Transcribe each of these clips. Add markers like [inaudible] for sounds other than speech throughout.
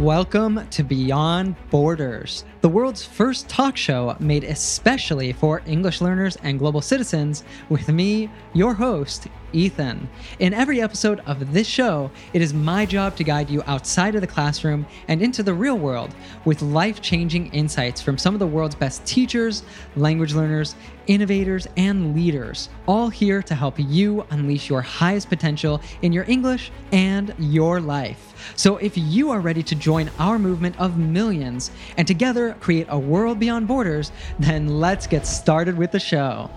Welcome to Beyond Borders, the world's first talk show made especially for English learners and global citizens, with me, your host, Ethan. In every episode of this show, it is my job to guide you outside of the classroom and into the real world with life changing insights from some of the world's best teachers, language learners, innovators, and leaders, all here to help you unleash your highest potential in your English and your life. So, if you are ready to join our movement of millions and together create a world beyond borders, then let's get started with the show.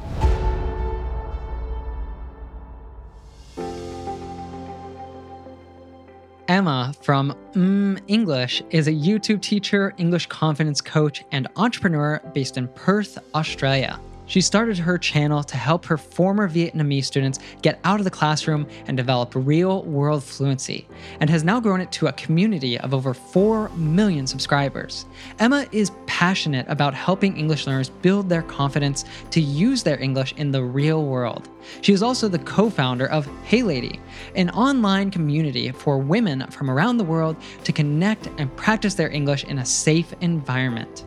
Emma from mm English is a YouTube teacher, English confidence coach, and entrepreneur based in Perth, Australia. She started her channel to help her former Vietnamese students get out of the classroom and develop real world fluency, and has now grown it to a community of over 4 million subscribers. Emma is passionate about helping English learners build their confidence to use their English in the real world. She is also the co founder of Hey Lady, an online community for women from around the world to connect and practice their English in a safe environment.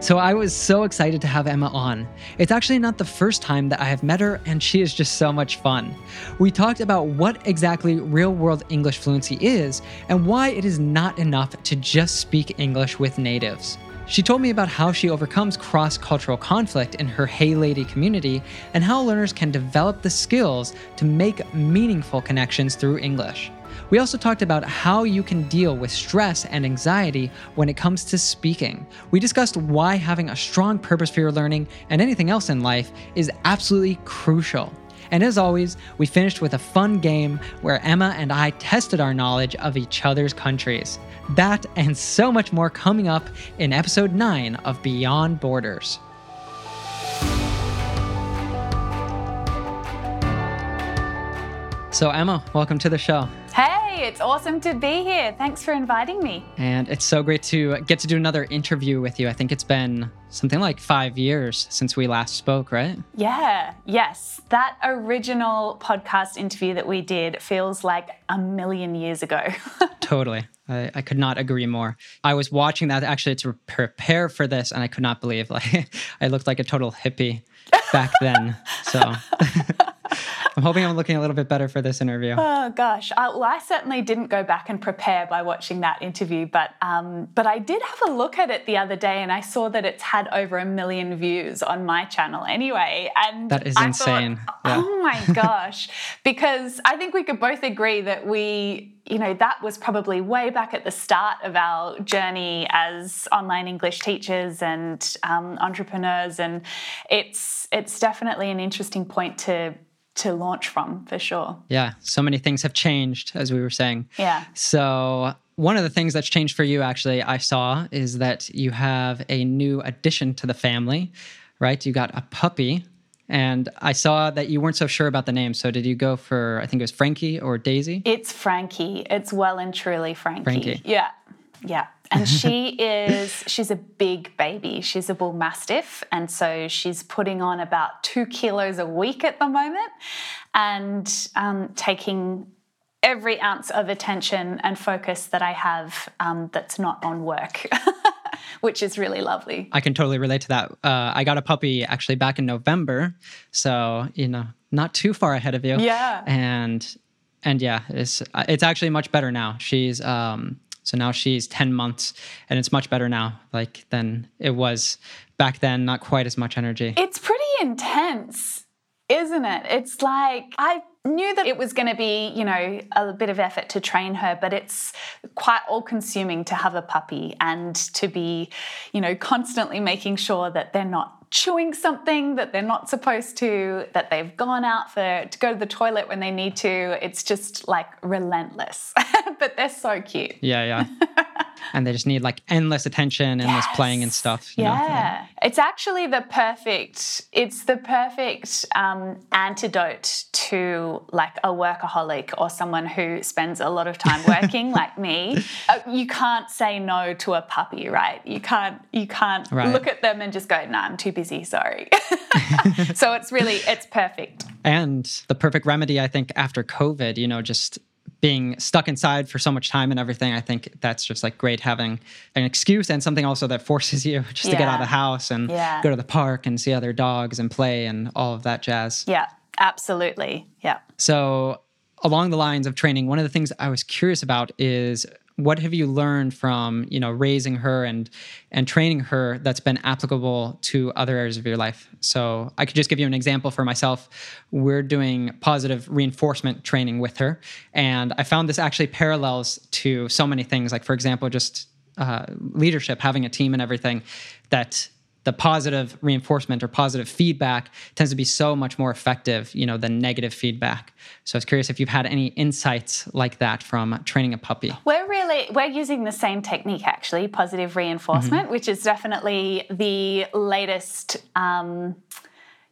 So I was so excited to have Emma on. It's actually not the first time that I have met her, and she is just so much fun. We talked about what exactly real world English fluency is and why it is not enough to just speak English with natives. She told me about how she overcomes cross cultural conflict in her Hey Lady community and how learners can develop the skills to make meaningful connections through English. We also talked about how you can deal with stress and anxiety when it comes to speaking. We discussed why having a strong purpose for your learning and anything else in life is absolutely crucial. And as always, we finished with a fun game where Emma and I tested our knowledge of each other's countries. That and so much more coming up in episode 9 of Beyond Borders. So, Emma, welcome to the show. Hey, it's awesome to be here. Thanks for inviting me. And it's so great to get to do another interview with you. I think it's been something like five years since we last spoke, right? Yeah, yes. That original podcast interview that we did feels like a million years ago. [laughs] totally. I, I, could not agree more. I was watching that actually to prepare for this, and I could not believe like [laughs] I looked like a total hippie back then. So [laughs] I'm hoping I'm looking a little bit better for this interview. Oh gosh, I, well, I certainly didn't go back and prepare by watching that interview, but um, but I did have a look at it the other day, and I saw that it's had over a million views on my channel anyway. And that is I insane. Thought, yeah. Oh my [laughs] gosh, because I think we could both agree that we you know, that was probably way back at the start of our journey as online English teachers and um, entrepreneurs, and it's it's definitely an interesting point to to launch from for sure. Yeah, so many things have changed, as we were saying. Yeah. So, one of the things that's changed for you, actually, I saw is that you have a new addition to the family, right? You got a puppy. And I saw that you weren't so sure about the name. So, did you go for, I think it was Frankie or Daisy? It's Frankie. It's well and truly Frankie. Frankie. Yeah. Yeah. And [laughs] she is she's a big baby. She's a bull mastiff. And so she's putting on about two kilos a week at the moment and um, taking every ounce of attention and focus that i have um, that's not on work [laughs] which is really lovely. I can totally relate to that. Uh, i got a puppy actually back in november. So you know not too far ahead of you. Yeah. And and yeah it's it's actually much better now. She's um so now she's 10 months and it's much better now, like than it was back then, not quite as much energy. It's pretty intense, isn't it? It's like I knew that it was going to be, you know, a bit of effort to train her, but it's quite all consuming to have a puppy and to be, you know, constantly making sure that they're not chewing something that they're not supposed to, that they've gone out for to go to the toilet when they need to. It's just like relentless. [laughs] but they're so cute. Yeah, yeah. [laughs] and they just need like endless attention, endless yes. playing and stuff. yeah. Know? It's actually the perfect, it's the perfect um, antidote to like a workaholic or someone who spends a lot of time [laughs] working like me. Uh, you can't say no to a puppy, right? You can't, you can't right. look at them and just go, no, nah, I'm too busy, sorry. [laughs] so it's really, it's perfect. And the perfect remedy, I think, after COVID, you know, just being stuck inside for so much time and everything, I think that's just like great having an excuse and something also that [laughs] forces you just yeah. to get out of the house and yeah. go to the park and see other dogs and play and all of that jazz. Yeah, absolutely. Yeah. So, along the lines of training, one of the things I was curious about is what have you learned from you know raising her and and training her that's been applicable to other areas of your life? So i could just give you an example for myself. We're doing positive reinforcement training with her and i found this actually parallels to so many things like for example just uh, leadership having a team and everything that the positive reinforcement or positive feedback tends to be so much more effective, you know, than negative feedback. So I was curious if you've had any insights like that from training a puppy. We're really we're using the same technique actually, positive reinforcement, mm-hmm. which is definitely the latest. Um,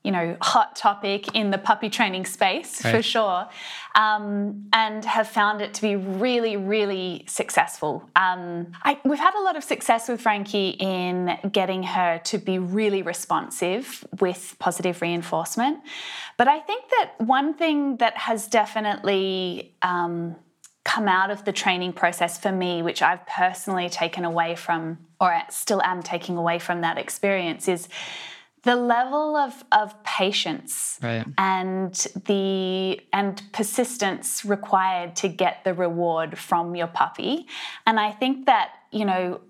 you know, hot topic in the puppy training space right. for sure, um, and have found it to be really, really successful. Um, I, we've had a lot of success with Frankie in getting her to be really responsive with positive reinforcement. But I think that one thing that has definitely um, come out of the training process for me, which I've personally taken away from, or still am taking away from that experience, is the level of, of patience right. and the and persistence required to get the reward from your puppy and i think that you know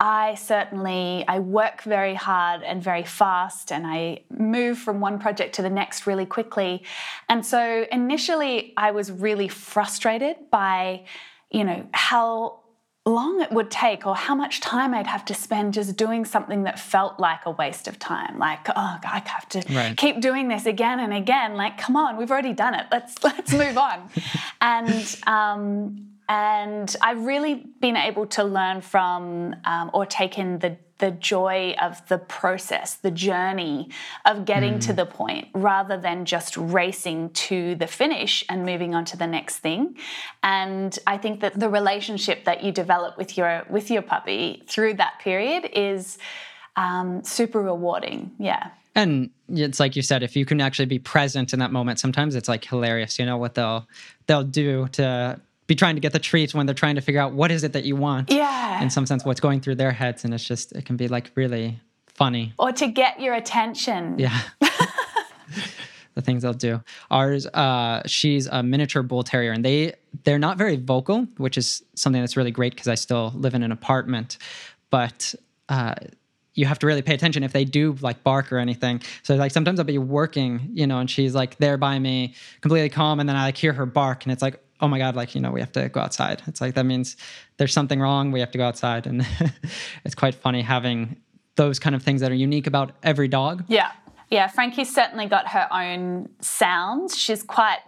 i certainly i work very hard and very fast and i move from one project to the next really quickly and so initially i was really frustrated by you know how long it would take or how much time I'd have to spend just doing something that felt like a waste of time. Like, oh, I have to right. keep doing this again and again. Like, come on, we've already done it. Let's [laughs] let's move on. [laughs] and um, and I've really been able to learn from um, or taken the the joy of the process, the journey of getting mm. to the point rather than just racing to the finish and moving on to the next thing. And I think that the relationship that you develop with your with your puppy through that period is um, super rewarding. Yeah. And it's like you said, if you can actually be present in that moment, sometimes it's like hilarious, you know, what they'll they'll do to be trying to get the treats when they're trying to figure out what is it that you want. Yeah. In some sense, what's going through their heads. And it's just, it can be like really funny. Or to get your attention. Yeah. [laughs] the things they'll do. Ours, uh, she's a miniature bull terrier, and they they're not very vocal, which is something that's really great because I still live in an apartment. But uh, you have to really pay attention if they do like bark or anything. So like sometimes I'll be working, you know, and she's like there by me, completely calm, and then I like hear her bark, and it's like, oh my god like you know we have to go outside. It's like that means there's something wrong. We have to go outside. And [laughs] it's quite funny having those kind of things that are unique about every dog. Yeah. Yeah frankie's certainly got her own sounds. She's quite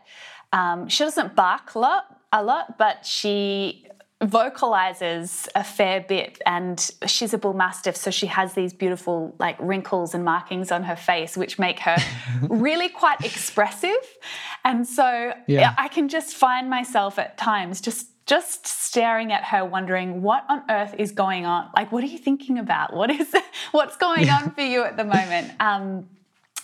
um, she doesn't bark a lot a lot but she vocalizes a fair bit and she's a bull mastiff so she has these beautiful like wrinkles and markings on her face which make her [laughs] really quite expressive and so yeah. i can just find myself at times just just staring at her wondering what on earth is going on like what are you thinking about what is [laughs] what's going yeah. on for you at the moment um,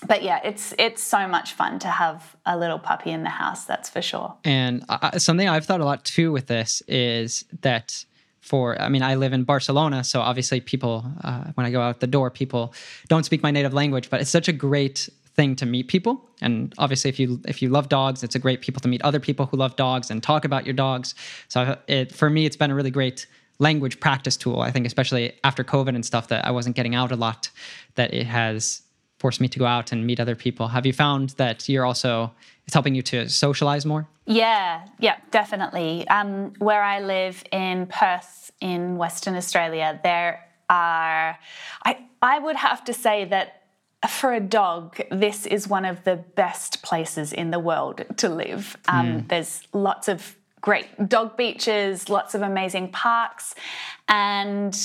but yeah, it's it's so much fun to have a little puppy in the house. That's for sure. And uh, something I've thought a lot too with this is that for I mean I live in Barcelona, so obviously people uh, when I go out the door, people don't speak my native language, but it's such a great thing to meet people and obviously if you if you love dogs it's a great people to meet other people who love dogs and talk about your dogs so it for me it's been a really great language practice tool i think especially after covid and stuff that i wasn't getting out a lot that it has forced me to go out and meet other people. Have you found that you're also it's helping you to socialize more? Yeah, yeah, definitely. Um, where I live in Perth in Western Australia, there are I I would have to say that for a dog, this is one of the best places in the world to live. Um, mm. There's lots of great dog beaches, lots of amazing parks. And,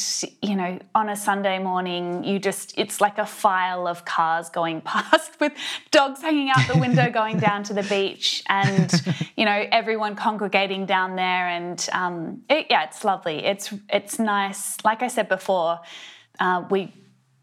you know, on a Sunday morning, you just, it's like a file of cars going [laughs] past with dogs hanging out the window going down to the beach and, you know, everyone congregating down there. And um, it, yeah, it's lovely. It's, it's nice. Like I said before, uh, we,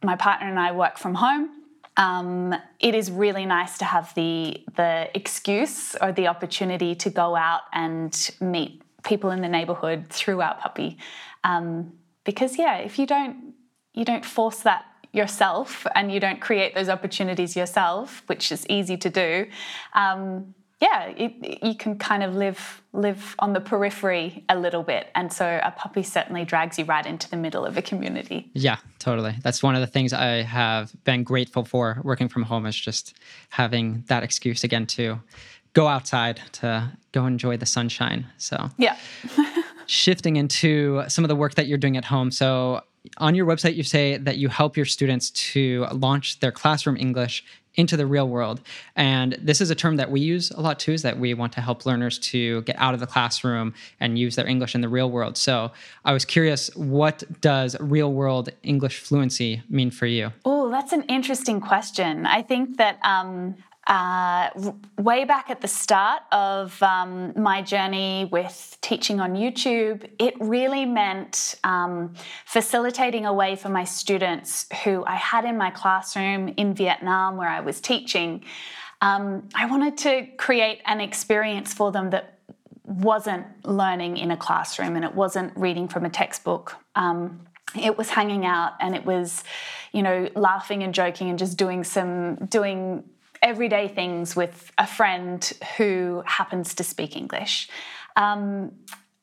my partner and I work from home um, it is really nice to have the the excuse or the opportunity to go out and meet people in the neighborhood throughout puppy. Um, because yeah if you don't you don't force that yourself and you don't create those opportunities yourself which is easy to do um, yeah, it, you can kind of live live on the periphery a little bit, and so a puppy certainly drags you right into the middle of a community. Yeah, totally. That's one of the things I have been grateful for working from home is just having that excuse again to go outside to go enjoy the sunshine. So yeah. [laughs] shifting into some of the work that you're doing at home. So on your website, you say that you help your students to launch their classroom English into the real world. And this is a term that we use a lot too, is that we want to help learners to get out of the classroom and use their English in the real world. So I was curious, what does real world English fluency mean for you? Oh, that's an interesting question. I think that um, uh, way back at the start of um, my journey with teaching on YouTube, it really meant um, facilitating a way for my students who I had in my classroom in Vietnam where I was teaching. Um, I wanted to create an experience for them that wasn't learning in a classroom and it wasn't reading from a textbook. Um, it was hanging out and it was, you know, laughing and joking and just doing some doing everyday things with a friend who happens to speak English. Um,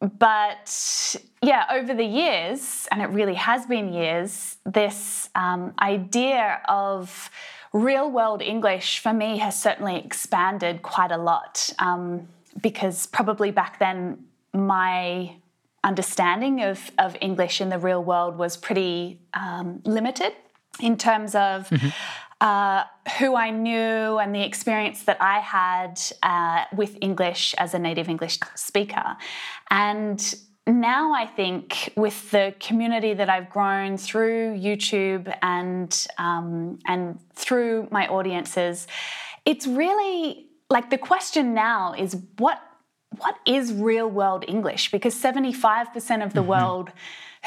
but yeah, over the years, and it really has been years, this um, idea of real world English for me has certainly expanded quite a lot um, because probably back then my understanding of, of English in the real world was pretty um, limited in terms of. Mm-hmm uh, who I knew and the experience that I had uh, with English as a native English speaker. And now I think with the community that I've grown through YouTube and um, and through my audiences, it's really like the question now is what what is real world English? Because 75% of the mm-hmm. world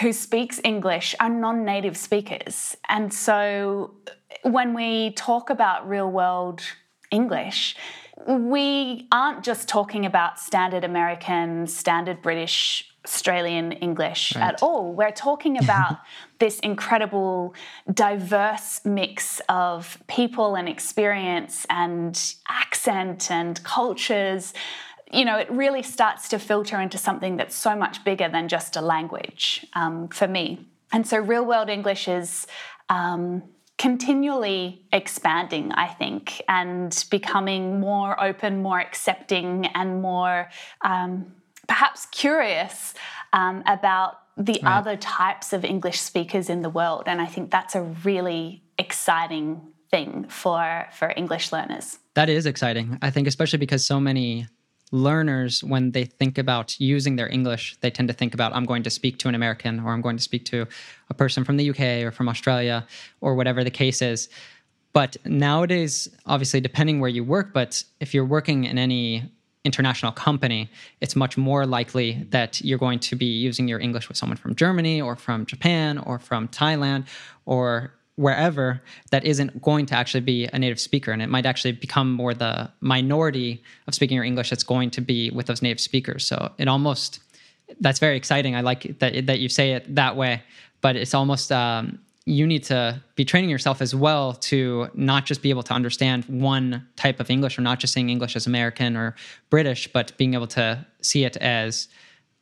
who speaks English are non-native speakers. And so when we talk about real world English, we aren't just talking about standard American, standard British, Australian English right. at all. We're talking about [laughs] this incredible, diverse mix of people and experience and accent and cultures. You know, it really starts to filter into something that's so much bigger than just a language um, for me. And so, real world English is um, continually expanding, I think, and becoming more open, more accepting, and more um, perhaps curious um, about the right. other types of English speakers in the world. And I think that's a really exciting thing for for English learners. That is exciting. I think especially because so many learners, when they think about using their English, they tend to think about, I'm going to speak to an American or I'm going to speak to a person from the UK or from Australia or whatever the case is. But nowadays, obviously, depending where you work, but if you're working in any international company, it's much more likely that you're going to be using your English with someone from Germany or from Japan or from Thailand or wherever that isn't going to actually be a native speaker and it might actually become more the minority of speaking your english that's going to be with those native speakers. So it almost that's very exciting. I like that that you say it that way but it's almost um, you need to be training yourself as well to not just be able to understand one type of english or not just saying english as american or british but being able to see it as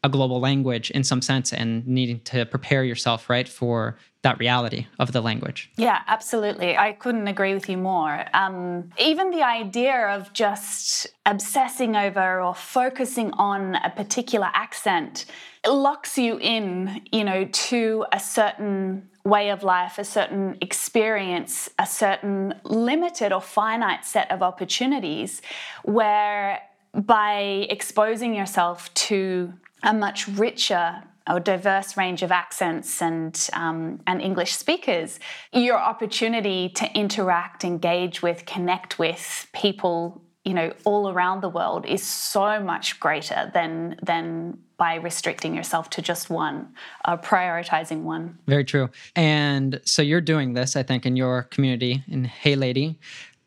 a global language in some sense and needing to prepare yourself right for that reality of the language. Yeah absolutely. I couldn't agree with you more. Um, even the idea of just obsessing over or focusing on a particular accent locks you in you know to a certain way of life a certain experience a certain limited or finite set of opportunities where by exposing yourself to a much richer or diverse range of accents and um, and English speakers, your opportunity to interact, engage with, connect with people, you know, all around the world is so much greater than than by restricting yourself to just one, uh, prioritizing one. Very true. And so you're doing this, I think, in your community in Hey Lady.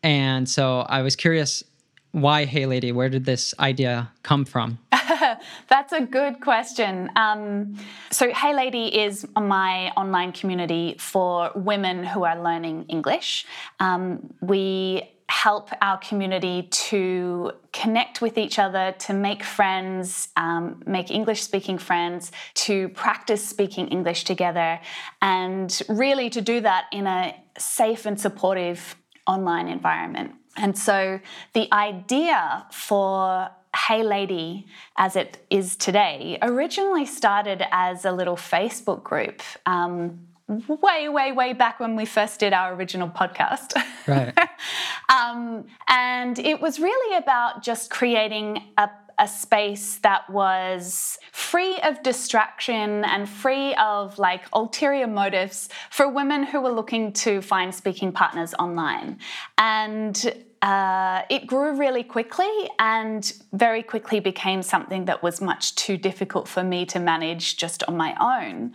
And so I was curious why Hey Lady? Where did this idea come from? [laughs] That's a good question. Um, so, Hey Lady is my online community for women who are learning English. Um, we help our community to connect with each other, to make friends, um, make English speaking friends, to practice speaking English together, and really to do that in a safe and supportive online environment. And so the idea for Hey Lady, as it is today, originally started as a little Facebook group. Um, way, way, way back when we first did our original podcast. Right. [laughs] um, and it was really about just creating a a space that was free of distraction and free of like ulterior motives for women who were looking to find speaking partners online. And uh, it grew really quickly and very quickly became something that was much too difficult for me to manage just on my own.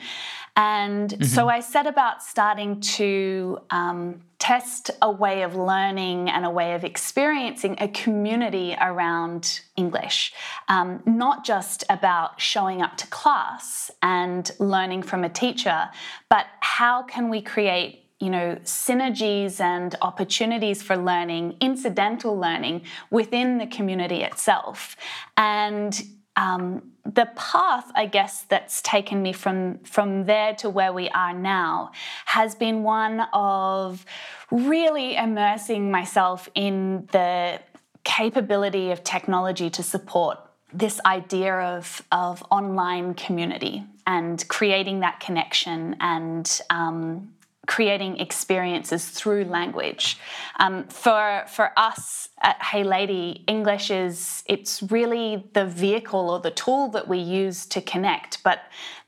And mm-hmm. so I set about starting to um, test a way of learning and a way of experiencing a community around English, um, not just about showing up to class and learning from a teacher, but how can we create you know, synergies and opportunities for learning, incidental learning within the community itself. And um, the path, I guess, that's taken me from, from there to where we are now has been one of really immersing myself in the capability of technology to support this idea of, of online community and creating that connection and um, creating experiences through language. Um, for for us at Hey Lady, English is it's really the vehicle or the tool that we use to connect, but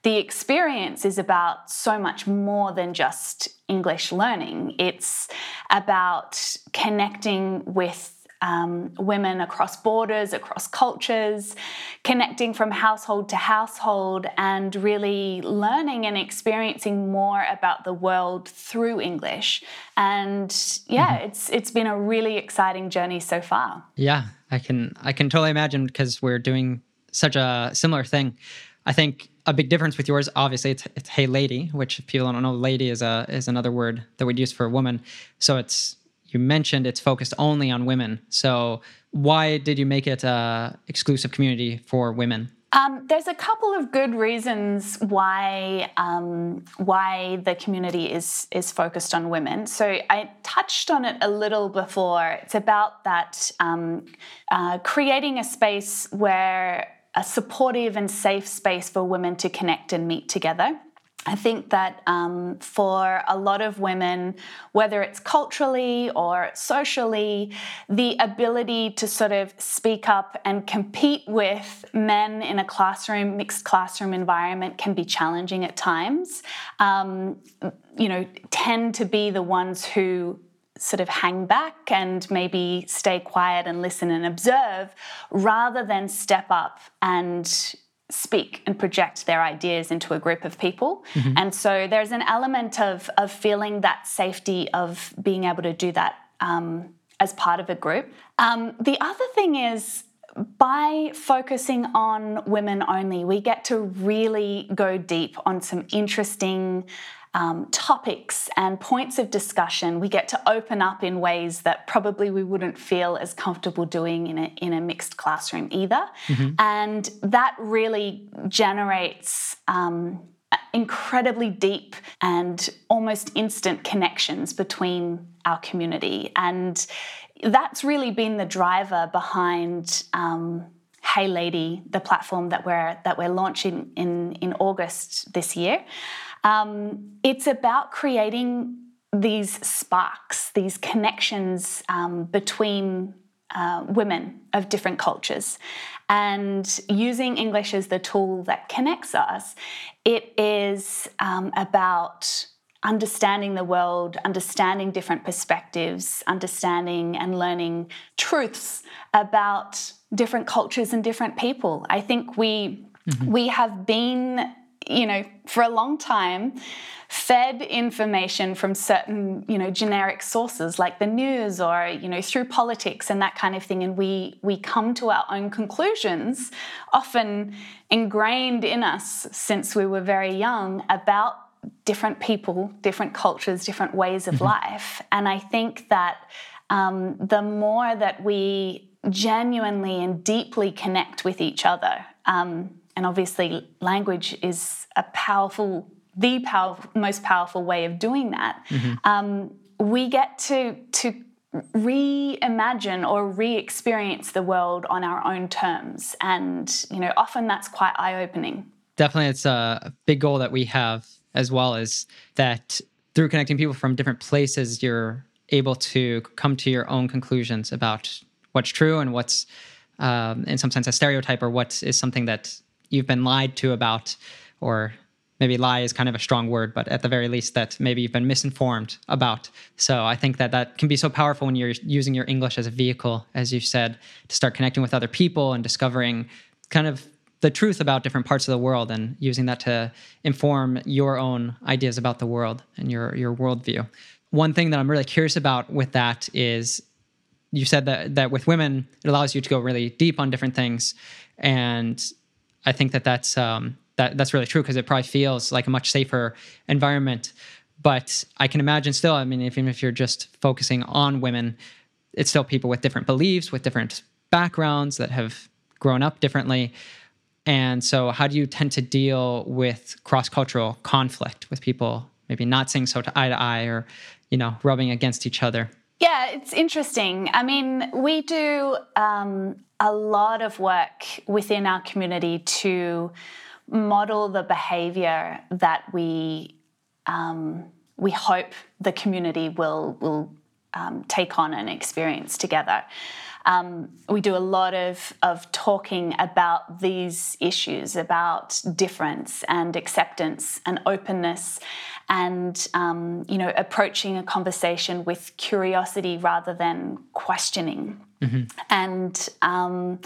the experience is about so much more than just English learning. It's about connecting with um, women across borders, across cultures, connecting from household to household, and really learning and experiencing more about the world through English. And yeah, mm-hmm. it's it's been a really exciting journey so far. Yeah, I can I can totally imagine because we're doing such a similar thing. I think a big difference with yours, obviously, it's, it's "Hey Lady," which if people don't know, "lady" is a is another word that we'd use for a woman. So it's you mentioned it's focused only on women. So why did you make it a exclusive community for women? Um, there's a couple of good reasons why um, why the community is is focused on women. So I touched on it a little before. It's about that um, uh, creating a space where a supportive and safe space for women to connect and meet together. I think that um, for a lot of women, whether it's culturally or socially, the ability to sort of speak up and compete with men in a classroom, mixed classroom environment can be challenging at times. Um, you know, tend to be the ones who sort of hang back and maybe stay quiet and listen and observe rather than step up and speak and project their ideas into a group of people. Mm-hmm. And so there's an element of, of feeling that safety of being able to do that um, as part of a group. Um, the other thing is, by focusing on women only, we get to really go deep on some interesting um, topics and points of discussion, we get to open up in ways that probably we wouldn't feel as comfortable doing in a, in a mixed classroom either. Mm-hmm. And that really generates. Um, incredibly deep and almost instant connections between our community. And that's really been the driver behind um, Hey Lady, the platform that we're that we're launching in in August this year. Um, it's about creating these sparks, these connections um, between uh, women of different cultures. And using English as the tool that connects us, it is um, about understanding the world, understanding different perspectives, understanding and learning truths about different cultures and different people. I think we mm-hmm. we have been, you know, for a long time fed information from certain, you know, generic sources like the news or, you know, through politics and that kind of thing and we we come to our own conclusions often ingrained in us since we were very young about different people, different cultures, different ways of mm-hmm. life. And I think that um, the more that we genuinely and deeply connect with each other, um, and obviously language is a powerful, the powerful, most powerful way of doing that, mm-hmm. um, we get to to reimagine or re-experience the world on our own terms. And you know often that's quite eye-opening. Definitely it's a big goal that we have as well as that through connecting people from different places, you're able to come to your own conclusions about what's true and what's, um, in some sense, a stereotype or what is something that you've been lied to about, or maybe lie is kind of a strong word, but at the very least, that maybe you've been misinformed about. So I think that that can be so powerful when you're using your English as a vehicle, as you said, to start connecting with other people and discovering kind of the truth about different parts of the world and using that to inform your own ideas about the world and your your worldview. One thing that I'm really curious about with that is you said that that with women it allows you to go really deep on different things, and I think that that's um, that that's really true because it probably feels like a much safer environment. But I can imagine still. I mean, even if you're just focusing on women, it's still people with different beliefs, with different backgrounds that have grown up differently and so, how do you tend to deal with cross cultural conflict with people maybe not seeing so to eye to eye or, you know, rubbing against each other? Yeah, it's interesting. I mean, we do um, a lot of work within our community to model the behavior that we um, we hope the community will will um, take on and experience together. Um, we do a lot of, of talking about these issues, about difference and acceptance and openness, and um, you know, approaching a conversation with curiosity rather than questioning. Mm-hmm. And um,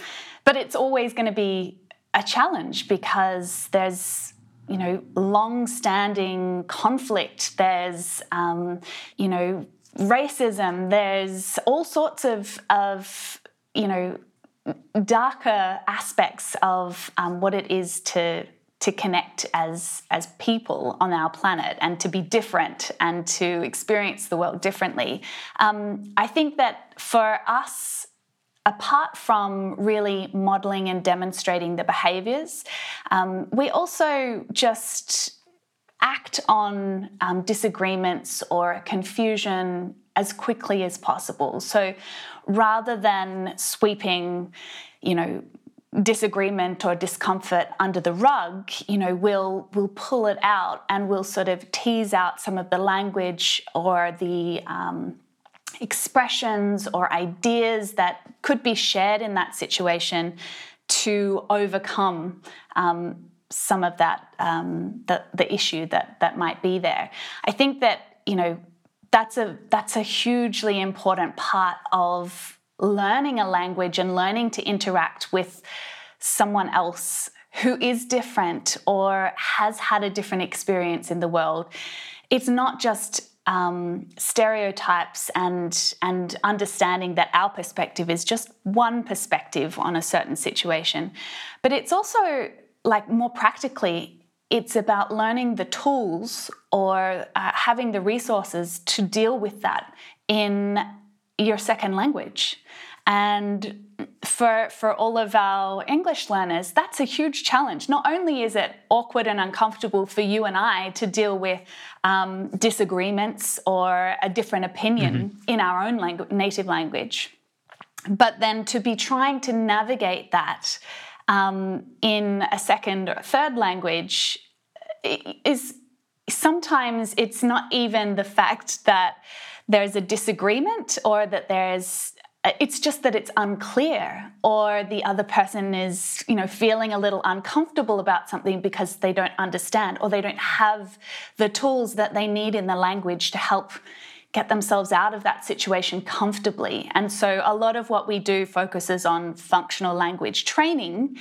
but it's always going to be a challenge because there's you know long-standing conflict there's um, you know racism, there's all sorts of, of you know, darker aspects of um, what it is to to connect as as people on our planet and to be different and to experience the world differently. Um, I think that for us, apart from really modeling and demonstrating the behaviors, um, we also just act on um, disagreements or confusion as quickly as possible. So rather than sweeping, you know, disagreement or discomfort under the rug, you know, we'll we'll pull it out and we'll sort of tease out some of the language or the um, expressions or ideas that could be shared in that situation to overcome um, some of that um, the, the issue that that might be there. I think that you know that's a that's a hugely important part of learning a language and learning to interact with someone else who is different or has had a different experience in the world. It's not just um, stereotypes and and understanding that our perspective is just one perspective on a certain situation, but it's also like more practically, it's about learning the tools or uh, having the resources to deal with that in your second language. And for, for all of our English learners, that's a huge challenge. Not only is it awkward and uncomfortable for you and I to deal with um, disagreements or a different opinion mm-hmm. in our own langu- native language, but then to be trying to navigate that um, in a second or third language is sometimes it's not even the fact that there's a disagreement or that there's it's just that it's unclear or the other person is you know feeling a little uncomfortable about something because they don't understand or they don't have the tools that they need in the language to help get themselves out of that situation comfortably. And so a lot of what we do focuses on functional language training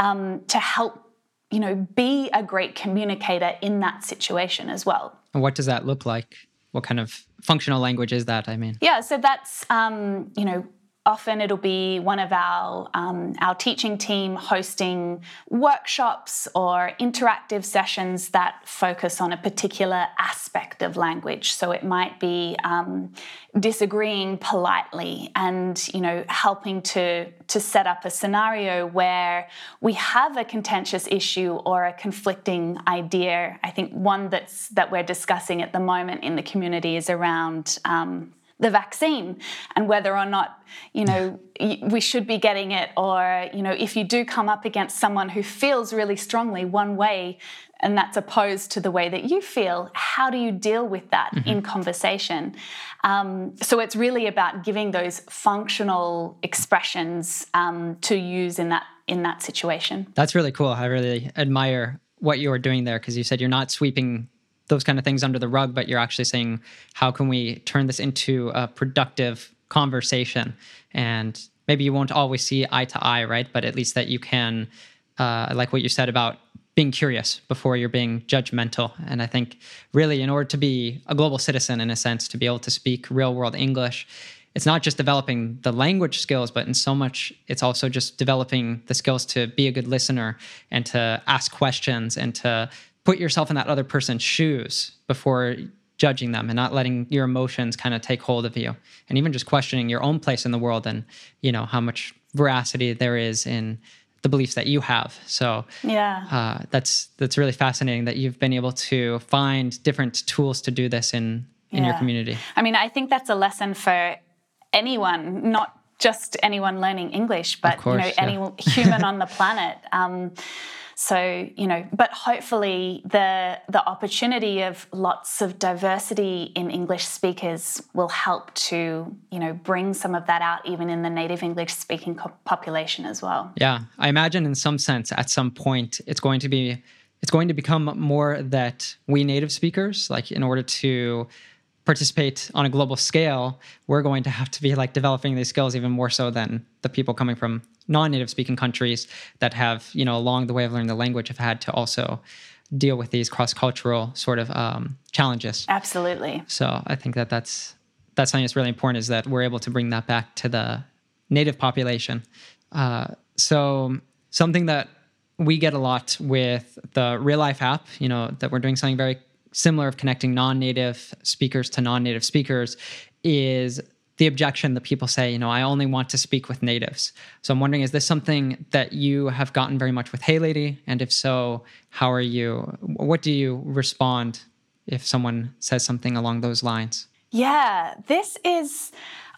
um, to help you know be a great communicator in that situation as well. And what does that look like? What kind of functional language is that? I mean, yeah, so that's um, you know often it'll be one of our um, our teaching team hosting workshops or interactive sessions that focus on a particular aspect of language. So it might be um, disagreeing politely and you know helping to to set up a scenario where we have a contentious issue or a conflicting idea. I think one that's that we're discussing at the moment in the community is around um, the vaccine and whether or not you know we should be getting it or you know if you do come up against someone who feels really strongly one way and that's opposed to the way that you feel how do you deal with that mm-hmm. in conversation? Um, so it's really about giving those functional expressions um, to use in that in that situation. That's really cool. I really admire what you are doing there because you said you're not sweeping those kind of things under the rug, but you're actually saying, how can we turn this into a productive conversation? And maybe you won't always see eye to eye, right? But at least that you can, uh, like what you said about being curious before you're being judgmental. And I think really, in order to be a global citizen, in a sense, to be able to speak real world English, it's not just developing the language skills, but in so much, it's also just developing the skills to be a good listener and to ask questions and to put yourself in that other person's shoes before judging them and not letting your emotions kind of take hold of you and even just questioning your own place in the world and you know how much veracity there is in the beliefs that you have so yeah uh, that's that's really fascinating that you've been able to find different tools to do this in in yeah. your community i mean i think that's a lesson for anyone not just anyone learning english but course, you know yeah. any human on the planet um, so, you know, but hopefully the the opportunity of lots of diversity in English speakers will help to, you know, bring some of that out even in the native English speaking population as well. Yeah, I imagine in some sense at some point it's going to be it's going to become more that we native speakers like in order to participate on a global scale, we're going to have to be like developing these skills even more so than the people coming from non-native speaking countries that have, you know, along the way of learning the language have had to also deal with these cross-cultural sort of um, challenges. Absolutely. So I think that that's that's something that's really important is that we're able to bring that back to the native population. Uh, so something that we get a lot with the RealLife app, you know, that we're doing something very similar of connecting non-native speakers to non-native speakers is the objection that people say, you know, I only want to speak with natives. So I'm wondering, is this something that you have gotten very much with Hey Lady? And if so, how are you? What do you respond if someone says something along those lines? Yeah, this is.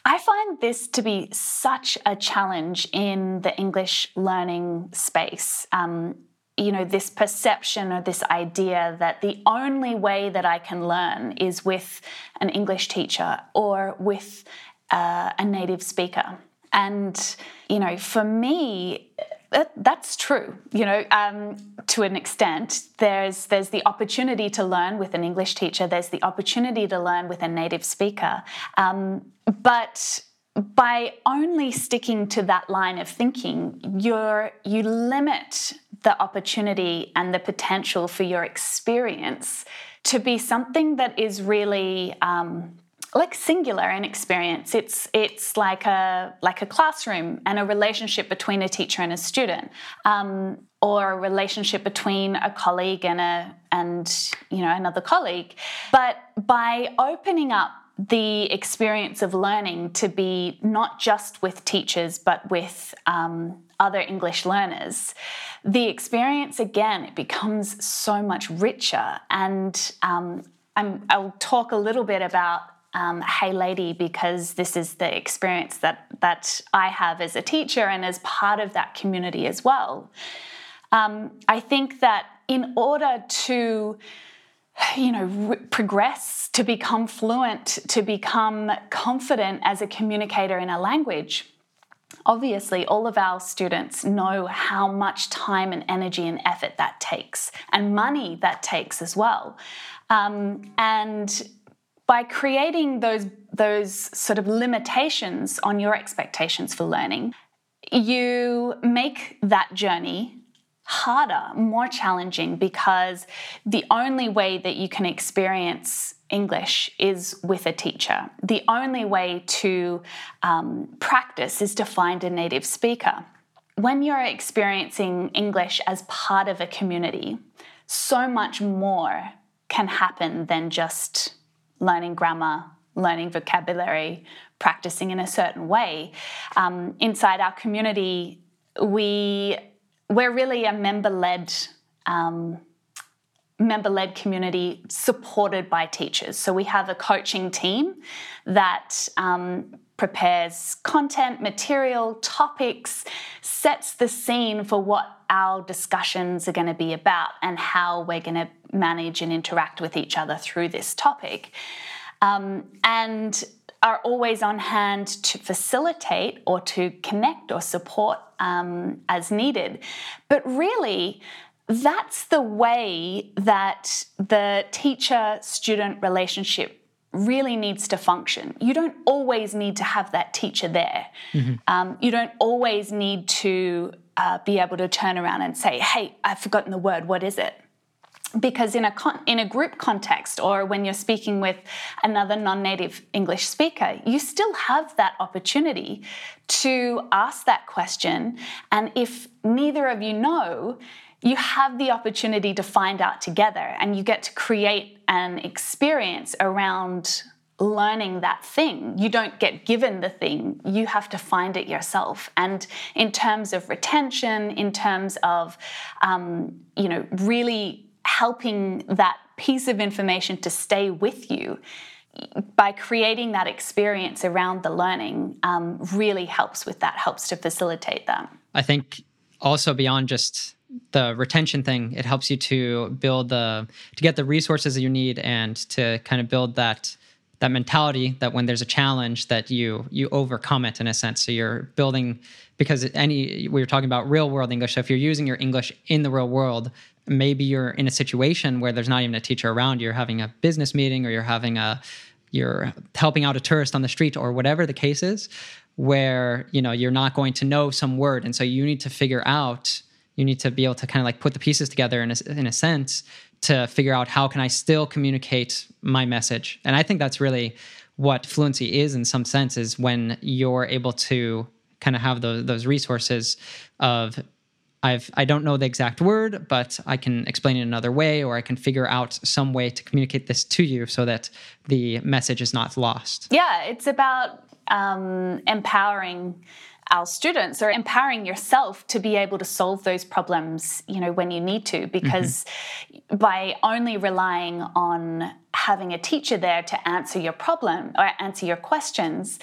I find this to be such a challenge in the English learning space. Um, you know, this perception or this idea that the only way that I can learn is with an English teacher or with uh, a native speaker. And, you know, for me, that, that's true. You know, um, to an extent, there's there's the opportunity to learn with an English teacher. There's the opportunity to learn with a native speaker. Um, but by only sticking to that line of thinking, you're you limit the opportunity and the potential for your experience to be something that is really um, like singular in experience. It's it's like a like a classroom and a relationship between a teacher and a student, um, or a relationship between a colleague and a and you know another colleague. But by opening up the experience of learning to be not just with teachers but with um, other English learners, the experience again it becomes so much richer. And um, i will talk a little bit about um, Hey Lady because this is the experience that that I have as a teacher and as part of that community as well. Um, I think that in order to you know, re- progress, to become fluent, to become confident as a communicator in a language. Obviously, all of our students know how much time and energy and effort that takes, and money that takes as well. Um, and by creating those, those sort of limitations on your expectations for learning, you make that journey harder, more challenging because the only way that you can experience English is with a teacher. The only way to um, practice is to find a native speaker. When you're experiencing English as part of a community, so much more can happen than just learning grammar, learning vocabulary, practicing in a certain way. Um, inside our community, we we're really a member led um, member led community supported by teachers. So we have a coaching team that um, prepares content, material, topics, sets the scene for what our discussions are going to be about and how we're going to manage and interact with each other through this topic. Um, and are always on hand to facilitate or to connect or support um, as needed. But really, that's the way that the teacher student relationship really needs to function. You don't always need to have that teacher there. Mm-hmm. Um, you don't always need to uh, be able to turn around and say, hey, I've forgotten the word, what is it? Because in a con- in a group context or when you're speaking with another non-native English speaker you still have that opportunity to ask that question and if neither of you know you have the opportunity to find out together and you get to create an experience around learning that thing. You don't get given the thing, you have to find it yourself. And in terms of retention, in terms of, um, you know, really helping that piece of information to stay with you by creating that experience around the learning um, really helps with that helps to facilitate that. I think also beyond just the retention thing it helps you to build the to get the resources that you need and to kind of build that that mentality that when there's a challenge that you you overcome it in a sense. So you're building because any we were talking about real world english. So if you're using your english in the real world maybe you're in a situation where there's not even a teacher around you're having a business meeting or you're having a you're helping out a tourist on the street or whatever the case is where you know you're not going to know some word. And so you need to figure out you need to be able to kind of like put the pieces together in a, in a sense to figure out how can i still communicate my message. And i think that's really what fluency is in some sense is when you're able to kind of have those, those resources of I've I don't know the exact word, but I can explain it another way, or I can figure out some way to communicate this to you so that the message is not lost. Yeah, it's about um, empowering our students or empowering yourself to be able to solve those problems you know when you need to because mm-hmm. by only relying on having a teacher there to answer your problem or answer your questions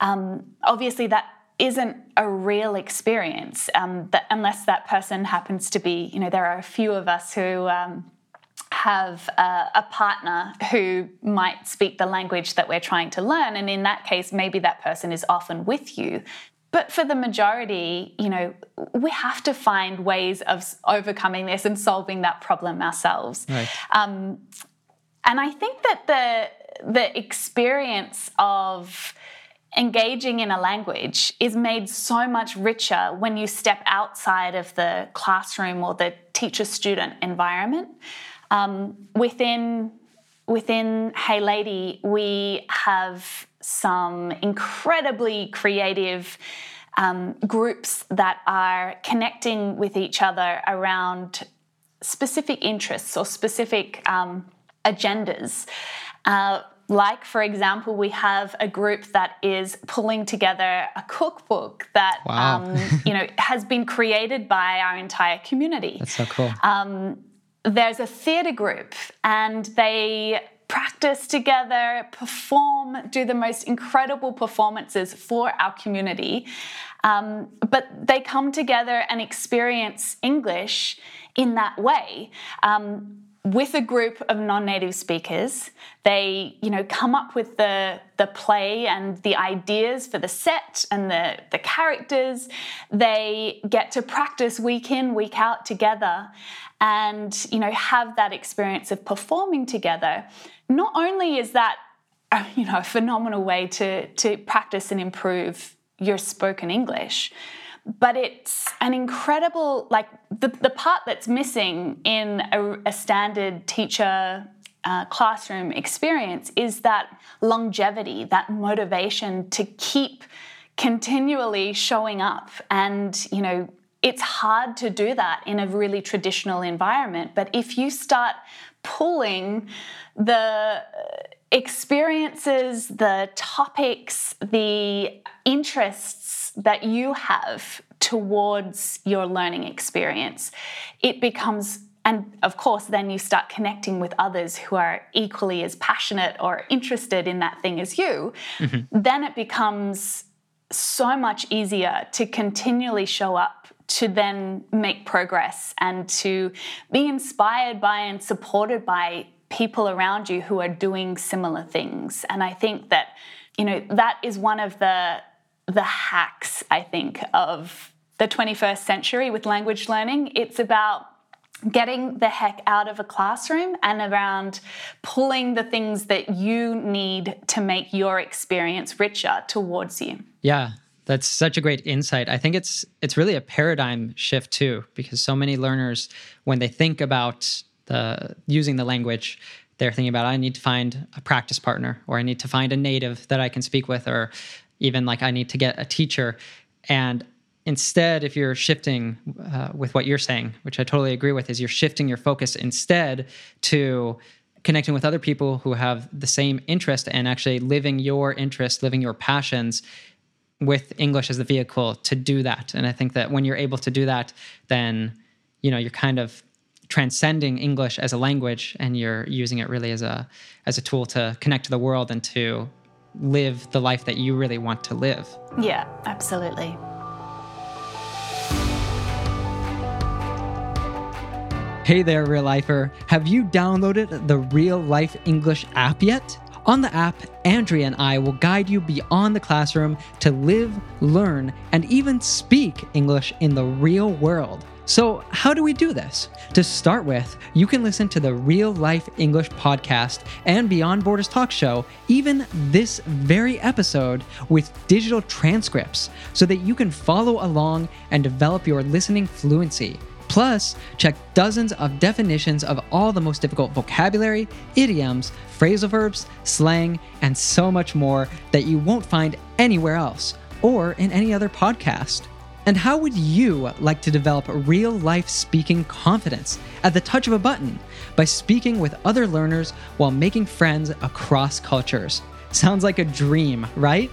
um, obviously that isn't a real experience um, that unless that person happens to be you know there are a few of us who um, have a, a, partner who might speak the language that we're trying to learn. And in that case maybe that person is often with you. But for the majority you know we have to find ways of overcoming this and solving that problem ourselves. Right. um, and i think that the the experience of engaging in a language is made so much richer when you step outside of the classroom or the teacher student environment. Um, within, within Hey Lady, we have some incredibly creative um, groups that are connecting with each other around specific interests or specific um, agendas. Uh, like for example we have a group that is pulling together a cookbook that wow. um, [laughs] you know has been created by our entire community. That's so cool. Um, there's a theatre group and they practice together perform do the most incredible performances for our community. Um, but they come together and experience english in that way. Um, with a group of non-native speakers they you know come up with the the play and the ideas for the set and the the characters. They get to practice week in week out together and you know have that experience of performing together. Not only is that [laughs] you know a phenomenal way to to practice and improve your spoken english but it's an incredible like the, the part that's missing in a, a standard teacher uh, classroom experience is that longevity that motivation to keep continually showing up. And you know it's hard to do that in a really traditional environment but if you start pulling the experiences the topics the interests that you have towards your learning experience, it becomes and of course, then you start connecting with others who are equally as passionate or interested in that thing as you. Mm-hmm. Then it becomes so much easier to continually show up, to then make progress, and to be inspired by and supported by people around you who are doing similar things. And I think that, you know, that is one of the the hacks, I think, of the 21st century with language learning. It's about getting the heck out of a classroom and around pulling the things that you need to make your experience richer towards you. Yeah, that's such a great insight. I think it's it's really a paradigm shift too because so many learners when they think about the using the language they're thinking about I need to find a practice partner or I need to find a native that I can speak with or even like I need to get a teacher. And instead, if you're shifting uh, with what you're saying, which I totally agree with, is you're shifting your focus instead to connecting with other people who have the same interest and actually living your interest, living your passions with English as the vehicle to do that. And I think that when you're able to do that, then you know you're kind of transcending English as a language and you're using it really as a as a tool to connect to the world and to live the life that you really want to live. Yeah, absolutely. Hey there, real lifer. Have you downloaded the RealLife English app yet? On the app, Andrea and I will guide you beyond the classroom to live, learn, and even speak English in the real world. So, how do we do this? To start with, you can listen to the RealLife English podcast and Beyond Borders Talk Show, even this very episode, with digital transcripts so that you can follow along and develop your listening fluency. Plus, check dozens of definitions of all the most difficult vocabulary, idioms, phrasal verbs, slang, and so much more that you won't find anywhere else or in any other podcast. And how would you like to develop real life speaking confidence at the touch of a button by speaking with other learners while making friends across cultures? Sounds like a dream, right?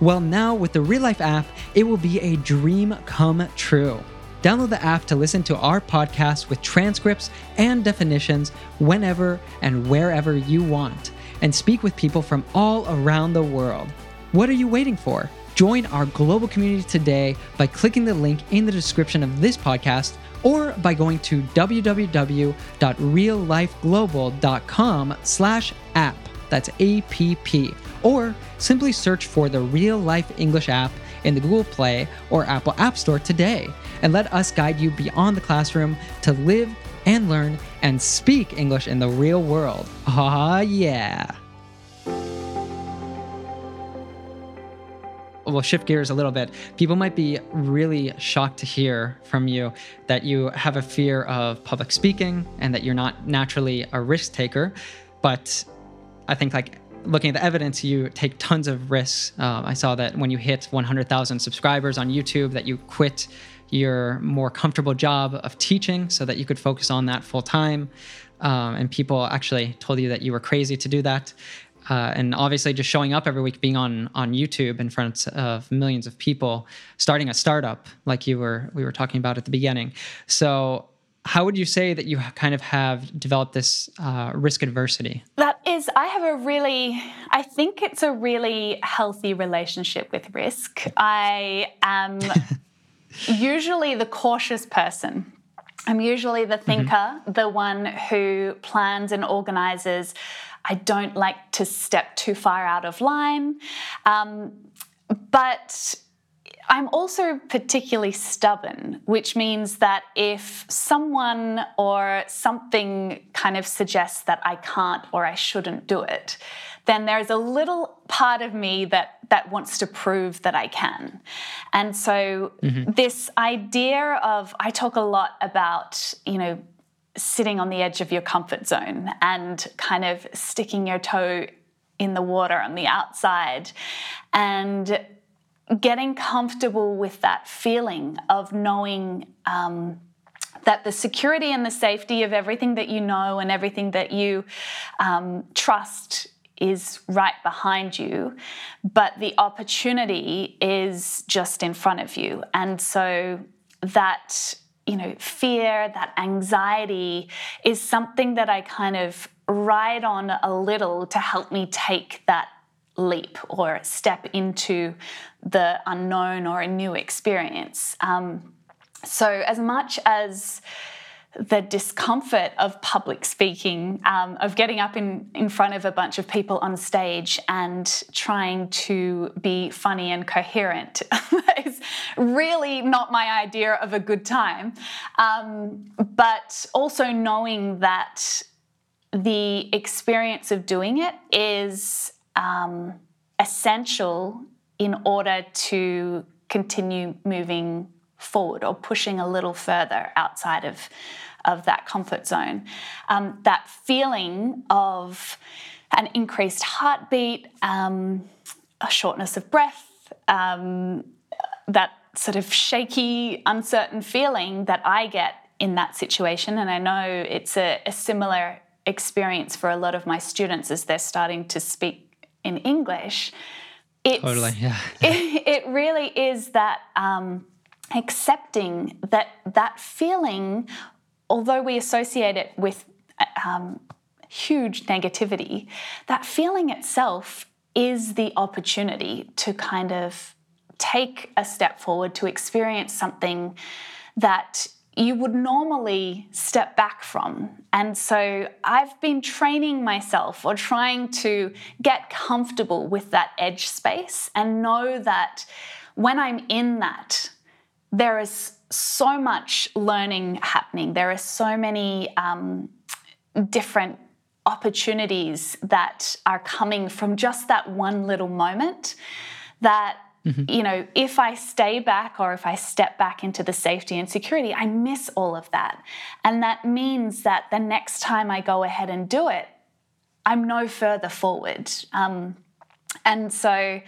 Well, now with the RealLife app, it will be a dream come true. Download the app to listen to our podcast with transcripts and definitions whenever and wherever you want, and speak with people from all around the world. What are you waiting for? Join our global community today by clicking the link in the description of this podcast or by going to www.reallifeglobal.com slash app. That's A-P-P. Or simply search for the RealLife English app in the Google Play or Apple App Store today and let us guide you beyond the classroom to live and learn and speak English in the real world. Ah, yeah. We'll shift gears a little bit. People might be really shocked to hear from you that you have a fear of public speaking and that you're not naturally a risk taker. But I think, like, looking at the evidence, you take tons of risks. Uh, I saw that when you hit 100,000 subscribers on YouTube, that you quit your more comfortable job of teaching so that you could focus on that full time. Um, and people actually told you that you were crazy to do that. Uh, and obviously just showing up every week being on on youtube in front of millions of people starting a startup like you were we were talking about at the beginning so how would you say that you kind of have developed this uh, risk adversity that is i have a really i think it's a really healthy relationship with risk i am [laughs] usually the cautious person I'm usually the thinker, mm-hmm. the one who plans and organizes. I don't like to step too far out of line. Um, but I'm also particularly stubborn, which means that if someone or something kind of suggests that I can't or I shouldn't do it, then there's a little part of me that that wants to prove that I can. And so mm-hmm. this idea of I talk a lot about, you know, sitting on the edge of your comfort zone and kind of sticking your toe in the water on the outside and getting comfortable with that feeling of knowing um, that the security and the safety of everything that you know and everything that you um, trust is right behind you, but the opportunity is just in front of you. And so that, you know, fear, that anxiety is something that I kind of ride on a little to help me take that leap or step into the unknown or a new experience. Um, so, as much as the discomfort of public speaking, um, of getting up in, in front of a bunch of people on stage and trying to be funny and coherent [laughs] is really not my idea of a good time. Um, but also knowing that the experience of doing it is um, essential in order to continue moving forward or pushing a little further outside of, of that comfort zone. Um, that feeling of an increased heartbeat, um, a shortness of breath, um, that sort of shaky, uncertain feeling that I get in that situation. And I know it's a, a similar experience for a lot of my students as they're starting to speak in English. It's, totally, yeah. [laughs] it, it really is that um, accepting that that feeling, although we associate it with um, huge negativity, that feeling itself is the opportunity to kind of take a step forward, to experience something that you would normally step back from. And so I've been training myself or trying to get comfortable with that edge space and know that when I'm in that, there is so much learning happening. There are so many um, different opportunities that are coming from just that one little moment that Mm-hmm. You know, if I stay back or if I step back into the safety and security, I miss all of that. And that means that the next time I go ahead and do it, I'm no further forward. Um, and so,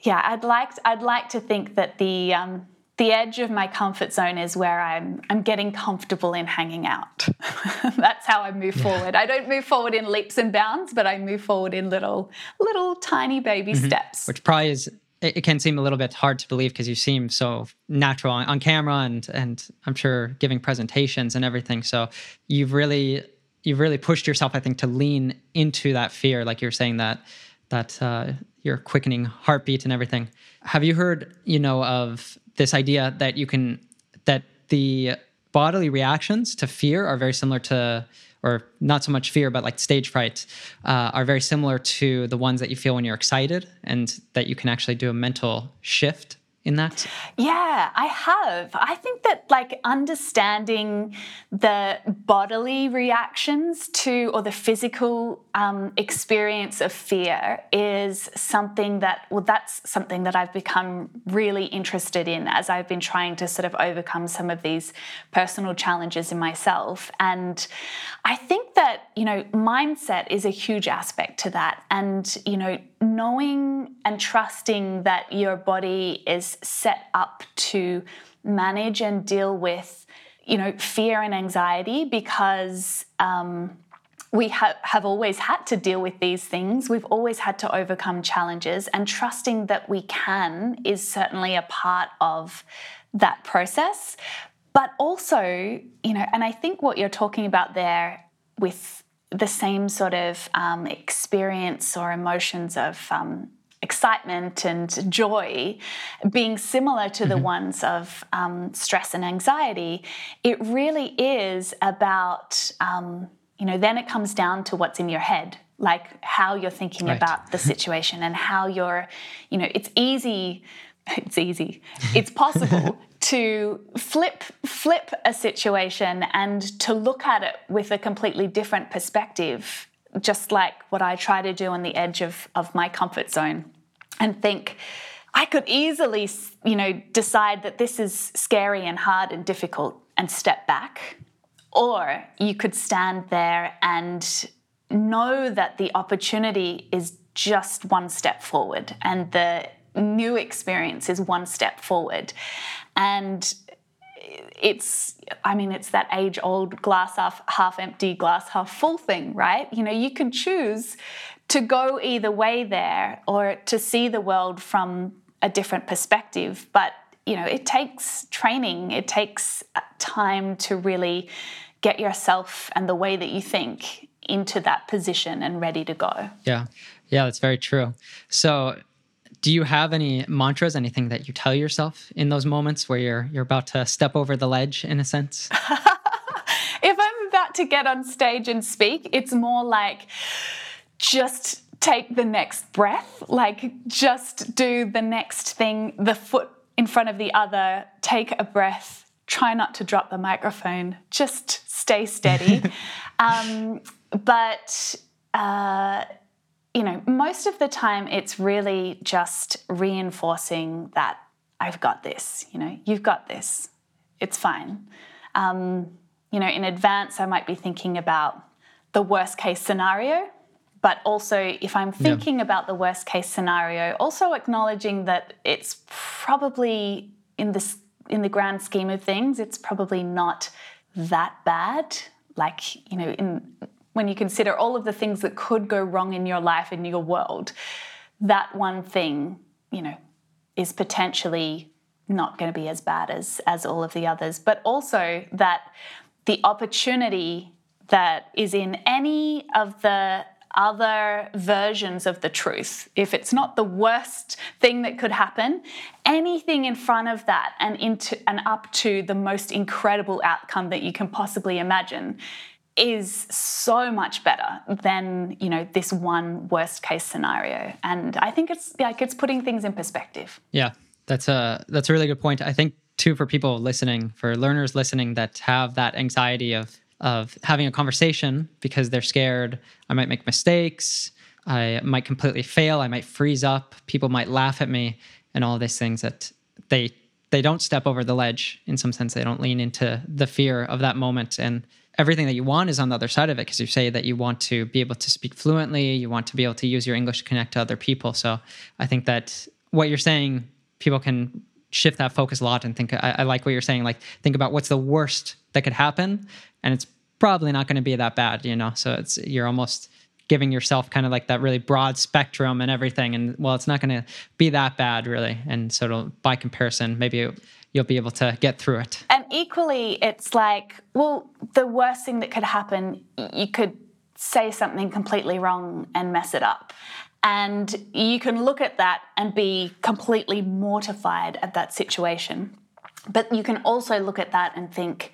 yeah, I'd like I'd like to think that the um, the edge of my comfort zone is where I'm I'm getting comfortable in hanging out. [laughs] That's how I move yeah. forward. I don't move forward in leaps and bounds, but I move forward in little little tiny baby mm-hmm. steps. Which probably is it, it can seem a little bit hard to believe because you seem so natural on, on camera and and I'm sure giving presentations and everything. So you've really you've really pushed yourself, I think, to lean into that fear, like you're saying that that uh, your quickening heartbeat and everything. Have you heard, you know, of this idea that you can that the bodily reactions to fear are very similar to or not so much fear, but like stage fright, uh, are very similar to the ones that you feel when you're excited, and that you can actually do a mental shift in that? Yeah, I have. I think that like understanding the bodily reactions to or the physical um, experience of fear is something that, well, that's something that I've become really interested in as I've been trying to sort of overcome some of these personal challenges in myself. And I think that, you know, mindset is a huge aspect to that. And, you know, knowing and trusting that your body is set up to manage and deal with you know fear and anxiety because um, we ha- have always had to deal with these things. We've always had to overcome challenges and trusting that we can is certainly a part of that process. But also you know and i think what you're talking about there with the same sort of um, experience or emotions of um, excitement and joy being similar to the mm-hmm. ones of um, stress and anxiety, it really is about, um, you know, then it comes down to what's in your head, like how you're thinking right. about the [laughs] situation and how you're, you know, it's easy. [laughs] It's easy. It's possible [laughs] to flip flip a situation and to look at it with a completely different perspective just like what I try to do on the edge of, of my comfort zone and think, I could easily, you know, decide that this is scary and hard and difficult and step back. Or you could stand there and know that the opportunity is just one step forward and the new experience is one step forward. And it's i mean it's that age old glass half, half empty glass half full thing right? You know you can choose to go either way there or to see the world from a different perspective. But you know it takes training. It takes uh, time to really get yourself and the way that you think into that position and ready to go. Yeah. Yeah that's very true. So do you have any mantras anything that you tell yourself in those moments where you're you're about to step over the ledge in a sense? [laughs] If i'm about to get on stage and speak it's more like just take the next breath like just do the next thing the foot in front of the other take a breath try not to drop the microphone just stay steady. [laughs] Um, but uh, you know, most of the time it's really just reinforcing that I've got this, you know, you've got this, it's fine. Um, you know, in advance, I might be thinking about the worst case scenario, but also if I'm thinking yeah. about the worst case scenario, also acknowledging that it's probably in this in the grand scheme of things, it's probably not that bad. Like, you know, in when you consider all of the things that could go wrong in your life, in your world, that one thing, you know, is potentially not going to be as bad as as all of the others. But also that the opportunity that is in any of the other versions of the truth if it's not the worst thing that could happen anything in front of that and into and up to the most incredible outcome that you can possibly imagine is so much better than you know this one worst case scenario. And i think it's like it's putting things in perspective. Yeah that's a that's a really good point. I think too for people listening for learners listening that have that anxiety of of having a conversation because they're scared i might make mistakes i might completely fail i might freeze up people might laugh at me and all these things that they they don't step over the ledge in some sense. They don't lean into the fear of that moment. And everything that you want is on the other side of it because you say that you want to be able to speak fluently, you want to be able to use your English to connect to other people. So I think that what you're saying, people can shift that focus a lot and think. I, I like what you're saying. Like think about what's the worst that could happen, and it's probably not going to be that bad, you know. So it's you're almost giving yourself kind of like that really broad spectrum and everything and well it's not going to be that bad really and so by comparison maybe you'll be able to get through it. And equally, it's like, well, the worst thing that could happen, you could say something completely wrong and mess it up. And you can look at that and be completely mortified at that situation. But you can also look at that and think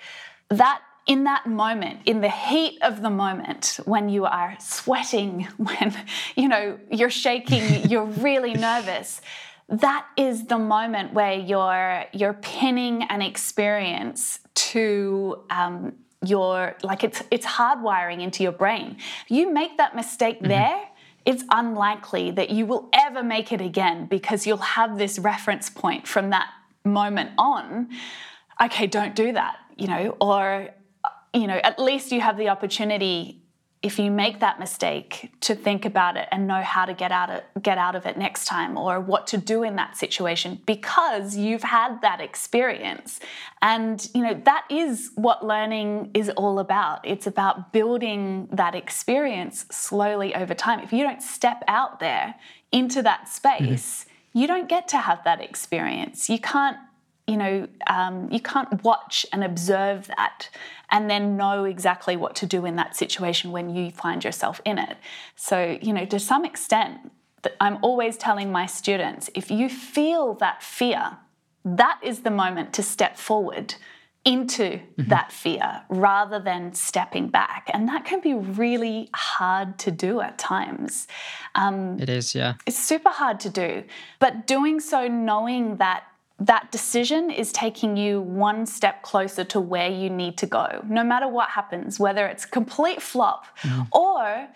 that in that moment, in the heat of the moment, when you are sweating, [laughs] when you know you're shaking, you're really [laughs] nervous, that is the moment where you're you're pinning an experience to um, your like it's it's hardwiring into your brain. You make that mistake mm-hmm. there, it's unlikely that you will ever make it again because you'll have this reference point from that moment on. Okay, don't do that, you know, or you know, at least you have the opportunity if you make that mistake to think about it and know how to get out of get out of it next time or what to do in that situation because you've had that experience. And you know that is what learning is all about. It's about building that experience slowly over time. If you don't step out there into that space mm-hmm. you don't get to have that experience. You can't you know, um, you can't watch and observe that and then know exactly what to do in that situation when you find yourself in it. So, you know, to some extent, I'm always telling my students if you feel that fear, that is the moment to step forward into mm-hmm. that fear rather than stepping back. And that can be really hard to do at times. Um, it is, yeah. It's super hard to do. But doing so knowing that that decision is taking you one step closer to where you need to go, no matter what happens, whether it's complete flop mm. or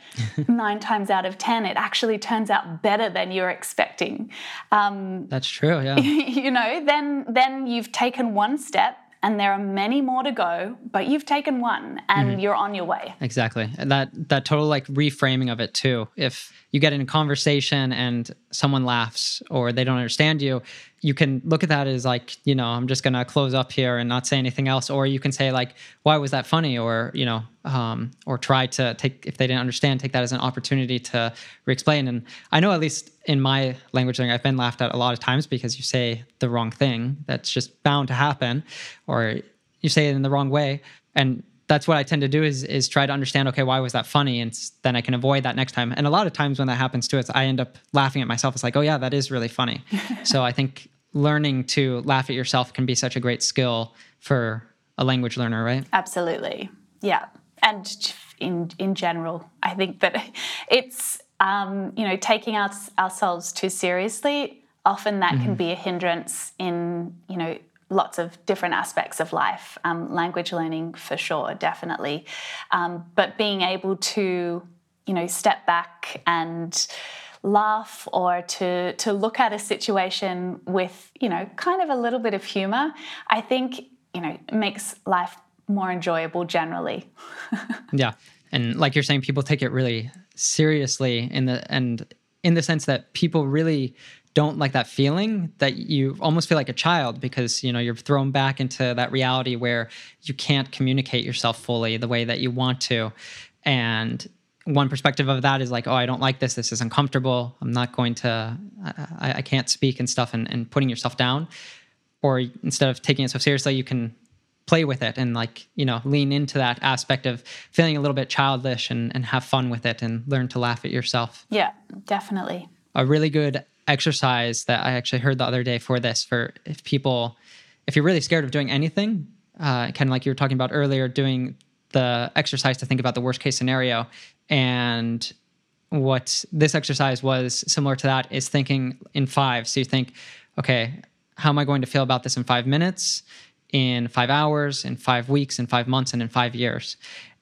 [laughs] nine times out of 10, it actually turns out better than you're expecting. Um, That's true, yeah. [laughs] you know, then, then you've taken one step and there are many more to go but you've taken one and mm-hmm. you're on your way exactly and that that total like reframing of it too if you get in a conversation and someone laughs or they don't understand you you can look at that as like you know i'm just gonna close up here and not say anything else. Or you can say like why was that funny? Or you know um, or try to take if they didn't understand take that as an opportunity to re-explain. And i know at least in my language learning i've been laughed at a lot of times because you say the wrong thing that's just bound to happen or you say it in the wrong way. And that's what I tend to do is is try to understand okay why was that funny? And then I can avoid that next time. And a lot of times when that happens too it's I end up laughing at myself. It's like oh yeah that is really funny. [laughs] So I think learning to laugh at yourself can be such a great skill for a language learner, right? Absolutely. Yeah. And in in general, I think that [laughs] it's um, you know taking our, ourselves too seriously. Often that mm-hmm. can be a hindrance in you know lots of different aspects of life. Um, language learning for sure, definitely. Um, but being able to you know step back and laugh or to to look at a situation with you know kind of a little bit of humor i think you know makes life more enjoyable generally. [laughs] Yeah. And like you're saying people take it really seriously in the and in the sense that people really don't like that feeling that you almost feel like a child because you know you're thrown back into that reality where you can't communicate yourself fully the way that you want to. And one perspective of that is like, oh, I don't like this. This is uncomfortable. I'm not going to, I, I can't speak and stuff and, and putting yourself down. Or instead of taking it so seriously, you can play with it and like, you know, lean into that aspect of feeling a little bit childish and, and have fun with it and learn to laugh at yourself. Yeah, definitely. A really good exercise that I actually heard the other day for this, for if people, if you're really scared of doing anything, uh, kind of like you were talking about earlier, doing the exercise to think about the worst case scenario and what this exercise was similar to that is thinking in five. So you think, okay, how am I going to feel about this in five minutes, in five hours, in five weeks, in five months, and in five years?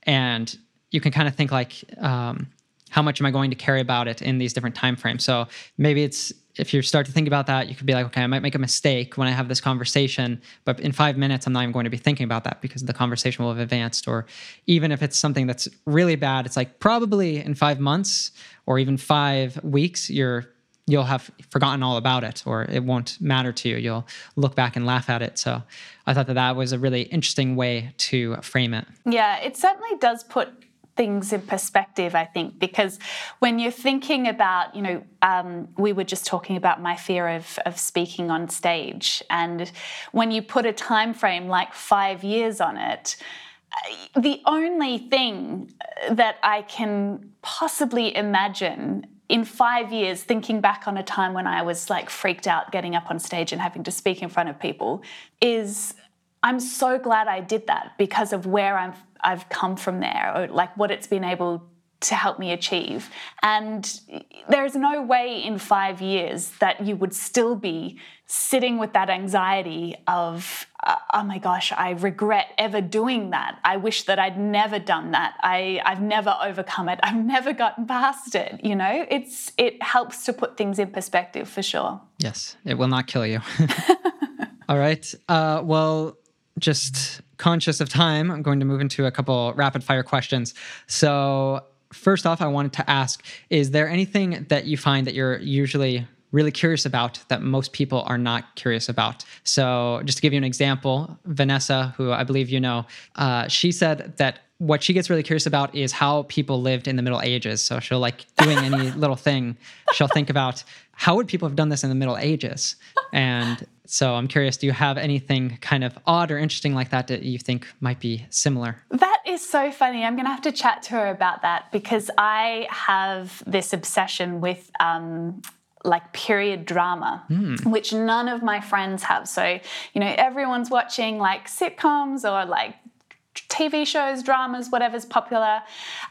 And you can kind of think like, um, how much am I going to carry about it in these different time frames? So maybe it's if you start to think about that, you could be like, okay, I might make a mistake when I have this conversation, but in five minutes, I'm not even going to be thinking about that because the conversation will have advanced. Or even if it's something that's really bad, it's like probably in five months or even five weeks, you're you'll have forgotten all about it or it won't matter to you. You'll look back and laugh at it. So i thought that that was a really interesting way to frame it. Yeah it certainly does put things in perspective, I think, because when you're thinking about, you know, um, we were just talking about my fear of, of speaking on stage, and when you put a time frame like five years on it, uh, the only thing that I can possibly imagine in five years, thinking back on a time when I was like freaked out getting up on stage and having to speak in front of people, is I'm so glad I did that because of where I've I've come from there, or like what it's been able to help me achieve. And there's no way in five years that you would still be sitting with that anxiety of, uh, oh my gosh, I regret ever doing that. I wish that I'd never done that. I, I've never overcome it. I've never gotten past it. You know, it's it helps to put things in perspective for sure. Yes, it will not kill you. [laughs] All right. Uh, well, just conscious of time, I'm going to move into a couple rapid fire questions. So, first off, I wanted to ask Is there anything that you find that you're usually really curious about that most people are not curious about. So, just to give you an example, Vanessa, who I believe you know, uh, she said that what she gets really curious about is how people lived in the Middle Ages. So, she'll like doing any [laughs] little thing, she'll think about how would people have done this in the Middle Ages? And so I'm curious, do you have anything kind of odd or interesting like that that you think might be similar? That is so funny. I'm going to have to chat to her about that because I have this obsession with. Um, like period drama, mm. which none of my friends have. So, you know, everyone's watching like sitcoms or like TV shows, dramas, whatever's popular.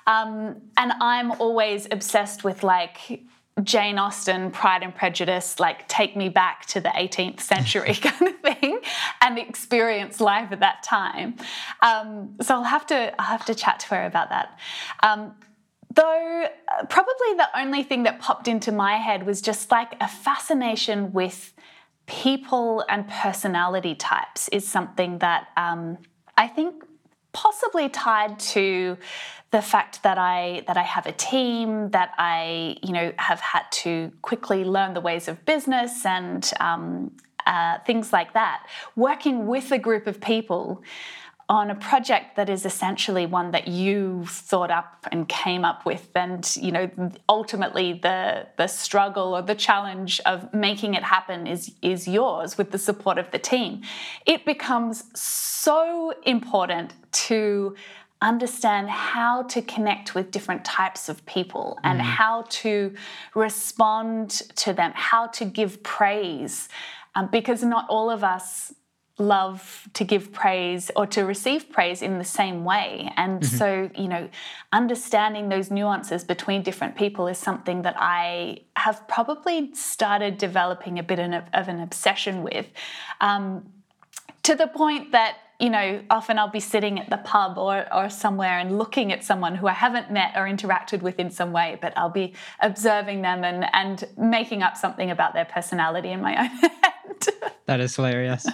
Um, and I'm always obsessed with like Jane Austen, Pride and Prejudice, like take me back to the 18th century [laughs] kind of thing, and experience life at that time. Um, so I'll have to I'll have to chat to her about that. Um, though uh, probably the only thing that popped into my head was just like a fascination with people and personality types is something that um, I think possibly tied to the fact that I that I have a team, that I you know have had to quickly learn the ways of business and um, uh, things like that. Working with a group of people on a project that is essentially one that you thought up and came up with and you know ultimately the the struggle or the challenge of making it happen is is yours with the support of the team it becomes so important to understand how to connect with different types of people and mm. how to respond to them, how to give praise, um, because not all of us love to give praise or to receive praise in the same way. And mm-hmm. so, you know, understanding those nuances between different people is something that I have probably started developing a bit of an obsession with um, to the point that you know, often I'll be sitting at the pub or, or somewhere and looking at someone who I haven't met or interacted with in some way, but I'll be observing them and, and making up something about their personality in my [laughs] own head. that is hilarious.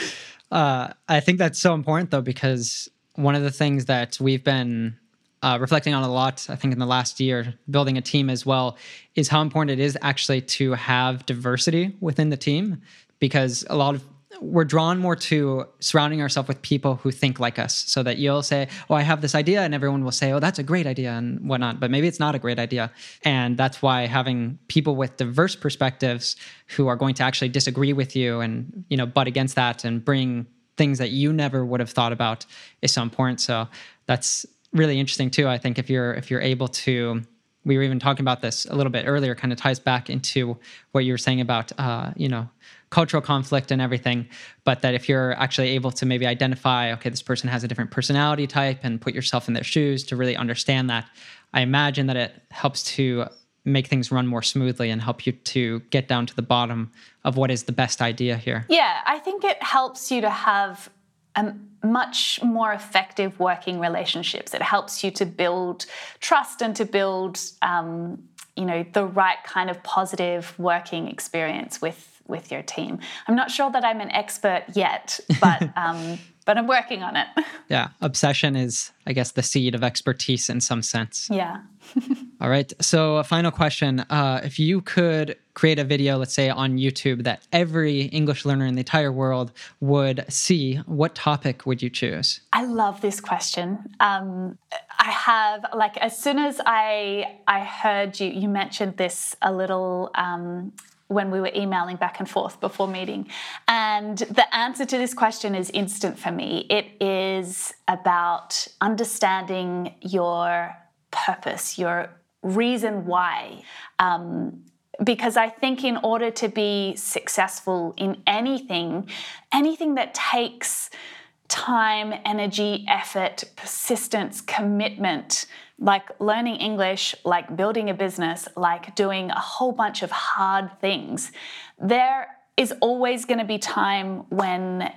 [laughs] uh, I think that's so important though, because one of the things that we've been uh, reflecting on a lot, I think, in the last year, building a team as well, is how important it is actually to have diversity within the team because a lot of we're drawn more to surrounding ourselves with people who think like us. So that you'll say oh i have this idea and everyone will say oh that's a great idea and whatnot. But maybe it's not a great idea. And that's why having people with diverse perspectives who are going to actually disagree with you and you know butt against that and bring things that you never would have thought about is so important. So that's really interesting too. I think if you're if you're able to we were even talking about this a little bit earlier kind of ties back into what you were saying about uh, you know cultural conflict and everything but that if you're actually able to maybe identify okay this person has a different personality type and put yourself in their shoes to really understand that i imagine that it helps to make things run more smoothly and help you to get down to the bottom of what is the best idea here. Yeah i think it helps you to have a much more effective working relationships. It helps you to build trust and to build um, you know the right kind of positive working experience with with your team. I'm not sure that I'm an expert yet, but [laughs] um, but I'm working on it. Yeah, obsession is, I guess, the seed of expertise in some sense. Yeah. [laughs] All right. So, a final question: uh, If you could create a video, let's say on YouTube, that every English learner in the entire world would see, what topic would you choose? I love this question. Um, I have like as soon as I I heard you you mentioned this a little um, when we were emailing back and forth before meeting. And the answer to this question is instant for me. It is about understanding your purpose, your reason why. Um, because I think in order to be successful in anything, anything that takes time, energy, effort, persistence, commitment, like learning English, like building a business, like doing a whole bunch of hard things, there is always going to be time when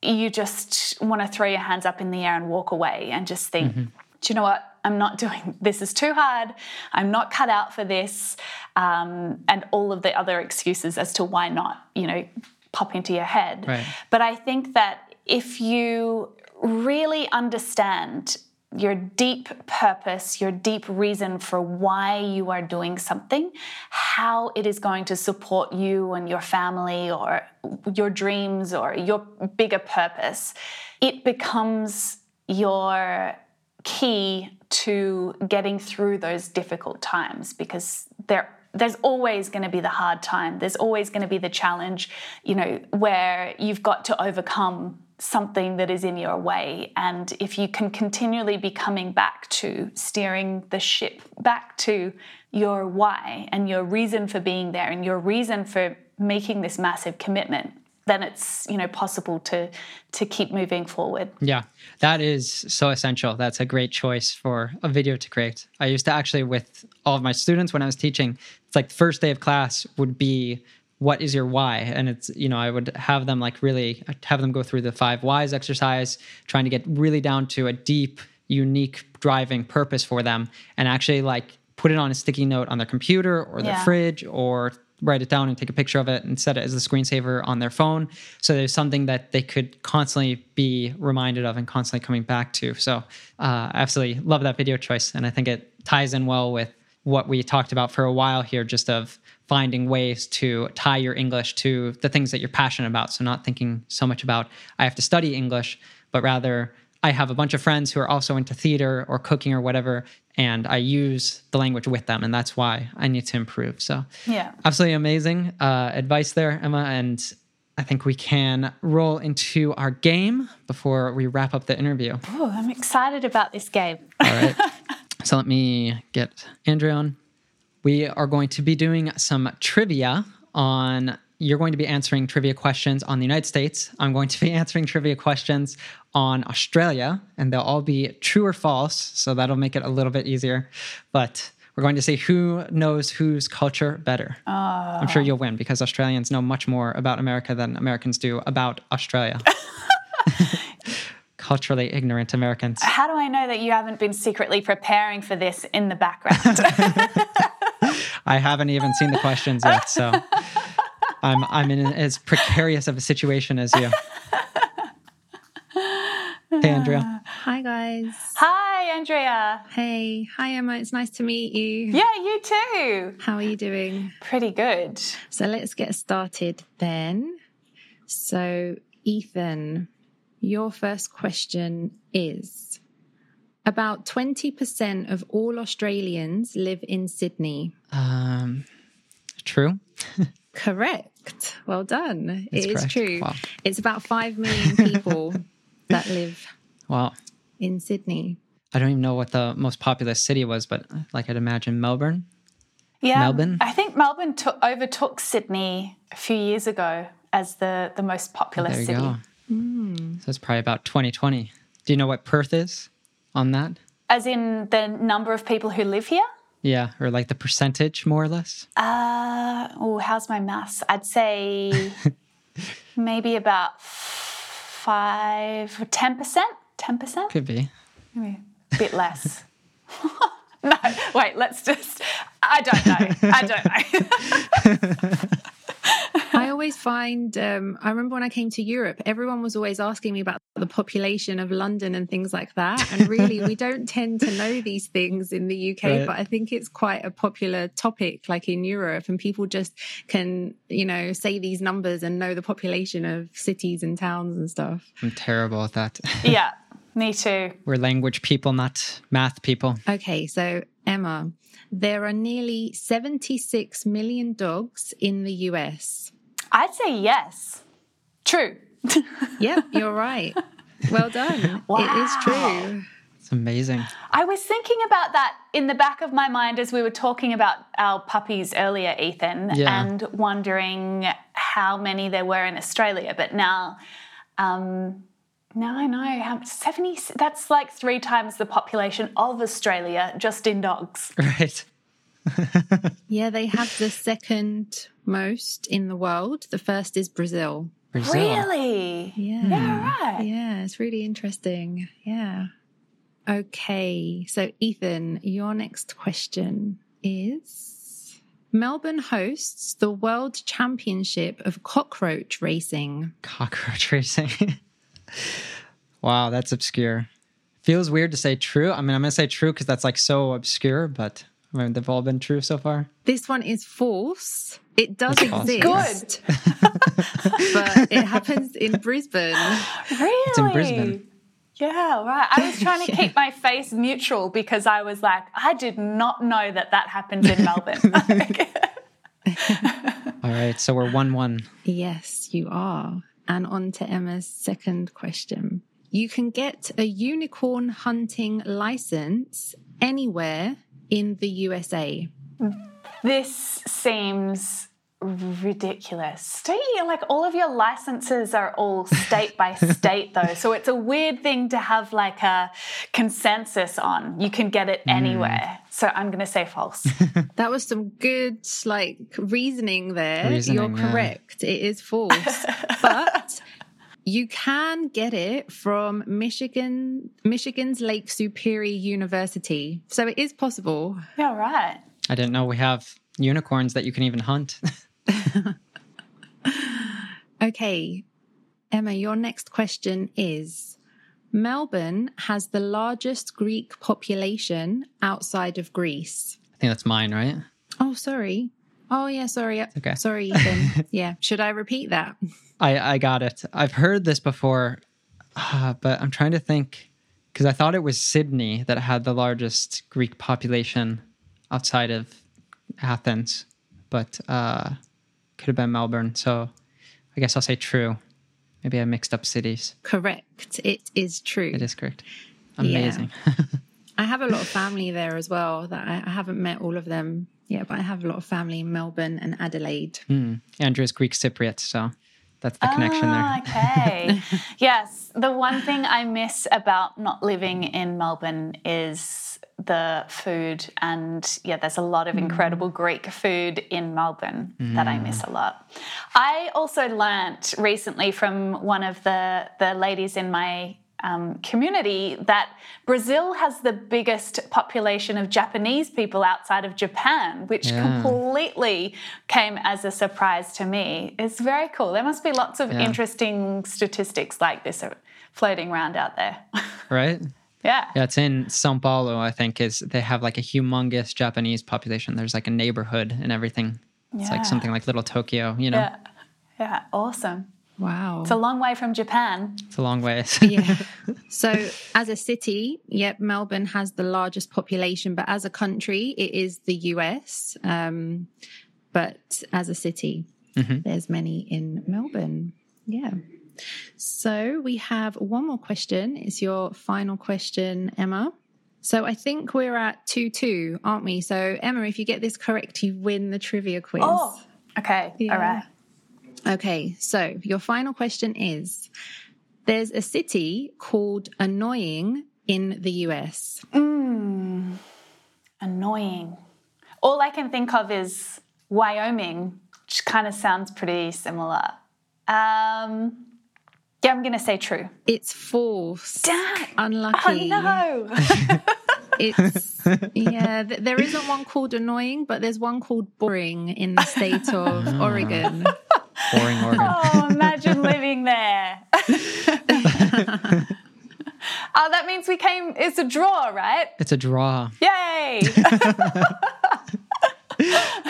you just want to throw your hands up in the air and walk away and just think, mm-hmm. do you know what? I'm not doing [laughs] this is too hard. I'm not cut out for this. Um, and all of the other excuses as to why not, you know, pop into your head. Right. But I think that if you really understand your deep purpose, your deep reason for why you are doing something, how it is going to support you and your family or your dreams or your bigger purpose, it becomes your key to getting through those difficult times because there there's always going to be the hard time. There's always going to be the challenge, you know, where you've got to overcome something that is in your way. And if you can continually be coming back to steering the ship back to your why and your reason for being there and your reason for making this massive commitment, then it's you know possible to to keep moving forward. Yeah, that is so essential. That's a great choice for a video to create. I used to actually with all of my students when I was teaching, it's like the first day of class would be what is your why and it's you know i would have them like really have them go through the five whys exercise trying to get really down to a deep unique driving purpose for them and actually like put it on a sticky note on their computer or their yeah. fridge or write it down and take a picture of it and set it as a screensaver on their phone. So there's something that they could constantly be reminded of and constantly coming back to. So uh, absolutely love that video choice. And I think it ties in well with what we talked about for a while here, just of finding ways to tie your English to the things that you're passionate about. So not thinking so much about, I have to study English, but rather, I have a bunch of friends who are also into theater or cooking or whatever, and I use the language with them, and that's why I need to improve. So, yeah, absolutely amazing uh, advice there, Emma. And I think we can roll into our game before we wrap up the interview. Oh, I'm excited about this game. All right. [laughs] so let me get Andrea on. We are going to be doing some trivia on you're going to be answering trivia questions on the United States. I'm going to be [laughs] answering trivia questions on Australia, and they'll all be true or false. So that'll make it a little bit easier. But we're going to see who knows whose culture better. Oh. I'm sure you'll win because Australians know much more about America than Americans do about Australia. [laughs] Culturally ignorant Americans. How do I know that you haven't been secretly preparing for this in the background? [laughs] I haven't even seen the questions yet, so [laughs] I'm I'm in as precarious of a situation as you. Hey, Andrea. Hi, guys. Hi, Andrea. Hey. Hi, Emma. It's nice to meet you. Yeah, you too. How are you doing? Pretty good. So let's get started then. So, Ethan, your first question is about 20% of all Australians live in Sydney. Um, true. [laughs] Correct. Well done. It's it is true. Wow. It's about 5 million people [laughs] that live wow. in Sydney. I don't even know what the most populous city was, but like I'd imagine Melbourne. Yeah, Melbourne. I think Melbourne took, overtook Sydney a few years ago as the the most populous there city. Go. Mm. So it's probably about 2020. Do you know what Perth is on that? As in the number of people who live here? Yeah, or like the percentage, more or less. Uh, oh, how's my maths? I'd say [laughs] maybe about five, ten percent, ten percent. Could be. Maybe a bit less. [laughs] no, wait. Let's just. I don't know. I don't know. [laughs] I always find, um, I remember when I came to Europe, everyone was always asking me about the population of London and things like that. And really, we [laughs] don't tend to know these things in the UK, right. but I think it's quite a popular topic, like in Europe, and people just can, you know, say these numbers and know the population of cities and towns and stuff. I'm terrible at that. [laughs] yeah, me too. We're language people, not math people. Okay, so Emma, there are nearly 76 million dogs in the US. I'd say yes. True. [laughs] yep, you're right. Well done. Wow. It is true. It's amazing. I was thinking about that in the back of my mind as we were talking about our puppies earlier, Ethan, yeah. and wondering how many there were in Australia. But now, um, now I know how 70, that's like three times the population of Australia just in dogs. [laughs] Right. [laughs] yeah, they have the second most in the world. The first is Brazil. Brazil. Really? Yeah. Yeah, right. Yeah, it's really interesting. Yeah. Okay. So, Ethan, your next question is Melbourne hosts the World Championship of Cockroach Racing. Cockroach Racing. [laughs] wow, that's obscure. Feels weird to say true. I mean, I'm going to say true because that's like so obscure, but I mean, they've all been true so far. This one is false. It does That's exist. Good. [laughs] but it happens in Brisbane. Really? It's in Brisbane. Yeah, right. I was trying to [laughs] keep my face neutral because I was like, I did not know that that happened in Melbourne. [laughs] All right, so we're 1 1. Yes, you are. And on to Emma's second question. You can get a unicorn hunting license anywhere in the USA. This seems ridiculous. Don't you like all of your licenses are all state by [laughs] state though? So it's a weird thing to have like a consensus on. You can get it mm. anywhere. So I'm going to say false. [laughs] That was some good like reasoning there. Reasoning, You're yeah. correct. It is false. [laughs] but you can get it from Michigan Michigan's Lake Superior University. So it is possible. yeah, right. I didn't know we have unicorns that you can even hunt. [laughs] Okay. Emma, your next question is Melbourne has the largest Greek population outside of Greece. I think that's mine, right? Oh, sorry. Oh, yeah, sorry. okay. Sorry, Ethan. [laughs] yeah. Should I repeat that? I, I got it. I've heard this before, uh, but I'm trying to think because I thought it was Sydney that had the largest Greek population outside of Athens, but uh, could have been Melbourne. So I guess I'll say true. Maybe I mixed up cities. Correct. It is true. It is correct. Yeah. Amazing. [laughs] I have a lot of family there as well that I, I haven't met all of them yet, but I have a lot of family in Melbourne and Adelaide. Hmm. Andrew is Greek Cypriot, so that's the connection Ah, there. okay. [laughs] yes. The one thing I miss about not living in Melbourne is the food. And yeah, there's a lot of incredible Greek food in Melbourne that I miss a lot. I also learnt recently from one of the, the ladies in my um, community that Brazil has the biggest population of Japanese people outside of Japan, which Yeah. completely came as a surprise to me. It's very cool. There must be lots of Yeah. interesting statistics like this floating around out there. [laughs] Right? yeah. Yeah, it's in Sao Paulo, I think, is they have like a humongous Japanese population. There's like a neighborhood and everything. It's Yeah. like something like little Tokyo, you know? Yeah. Yeah. Awesome. Wow. It's a long way from Japan. It's a long way. [laughs] yeah. [laughs] So, as a city, yep, Melbourne has the largest population, but as a country, it is the US. Um, but as a city, there's many in Melbourne. Yeah. So, we have one more question. It's your final question, Emma. So, I think we're at 2 2, aren't we? So, Emma, if you get this correct, you win the trivia quiz. Oh, okay. Yeah. All right. Okay, so your final question is There's a city called Annoying in the US. Mm, annoying. All I can think of is Wyoming, which kind of sounds pretty similar. Um, yeah, I'm going to say true. It's false. Dang. Unlucky. Oh, no. [laughs] It's, yeah, th- there isn't one called Annoying, but there's one called Boring in the state of Oregon. Boring Oregon. [laughs] oh, imagine living there. [laughs] oh, that means we came, it's a draw, right? It's a draw. Yay. [laughs]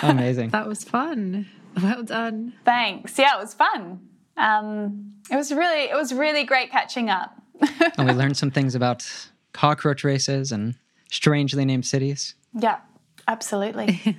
Amazing. That was fun. Well done. Thanks. Yeah, it was fun. Um, it was really, it was really great catching up. and we learned some things about cockroach races and strangely named cities. yeah, absolutely.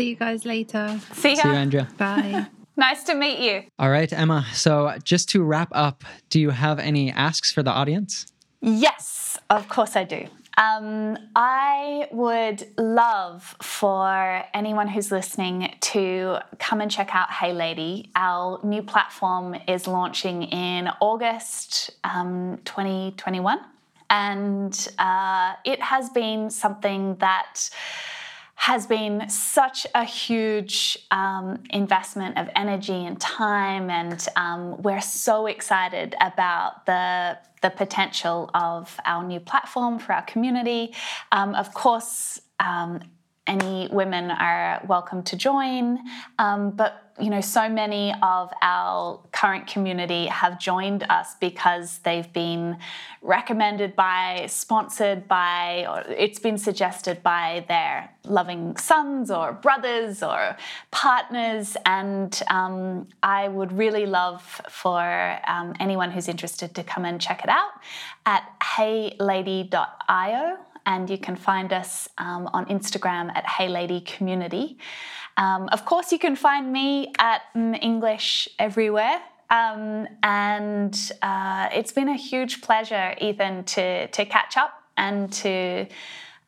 See you guys later. See ya. See you, Andrea. Bye. [laughs] Nice to meet you. All right, Emma. So just to wrap up, do you have any asks for the audience? Yes, of course I do. Um, I would love for anyone who's listening to come and check out Hey Lady. Our new platform is launching in August um, 2021. And uh, it has been something that has been such a huge um, investment of energy and time, and um, we're so excited about the the potential of our new platform for our community. Um, of course. Um, any women are welcome to join, um, but you know, so many of our current community have joined us because they've been recommended by, sponsored by, or it's been suggested by their loving sons or brothers or partners. And um, I would really love for um, anyone who's interested to come and check it out at heylady.io. And you can find us um, on Instagram at Hey Lady Community. Um, of course, you can find me at mmmEnglish Everywhere. Um, and uh, it's been a huge pleasure, Ethan, to, to catch up and to.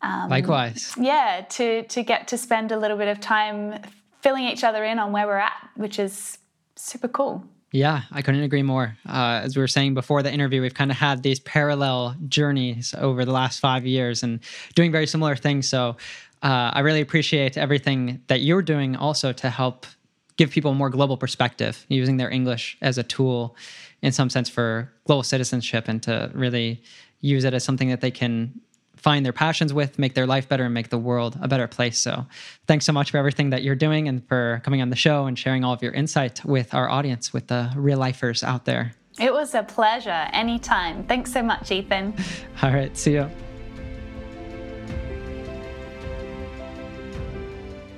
Um, Likewise. Yeah, to, to get to spend a little bit of time filling each other in on where we're at, which is super cool. Yeah, I couldn't agree more. Uh, as we were saying before the interview, we've kind of had these parallel journeys over the last five years and doing very similar things. So uh, I really appreciate everything that you're doing also to help give people a more global perspective, using their English as a tool in some sense for global citizenship and to really use it as something that they can find their passions with, make their life better, and make the world a better place. So, thanks so much for everything that you're doing and for coming on the show and sharing all of your insight with our audience, with the real lifers out there. It was a pleasure. Anytime. Thanks so much, Ethan. [laughs] all right. See you.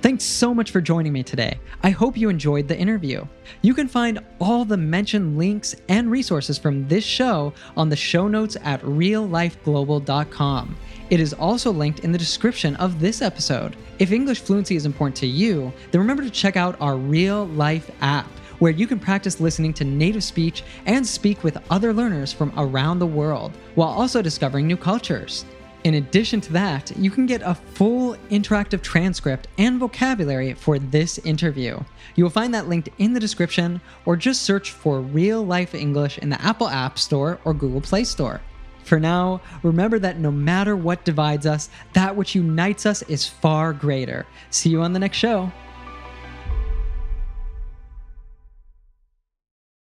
Thanks so much for joining me today. I hope you enjoyed the interview. You can find all the mentioned links and resources from this show on the show notes at reallifeglobal.com. It is also linked in the description of this episode. If English fluency is important to you, then remember to check out our RealLife app where you can practice listening to native speech and speak with other learners from around the world while also discovering new cultures. In addition to that, you can get a full interactive transcript and vocabulary for this interview. You will find that linked in the description or just search for RealLife English in the Apple App Store or Google Play Store. For now, remember that no matter what divides us, that which unites us is far greater. See you on the next show.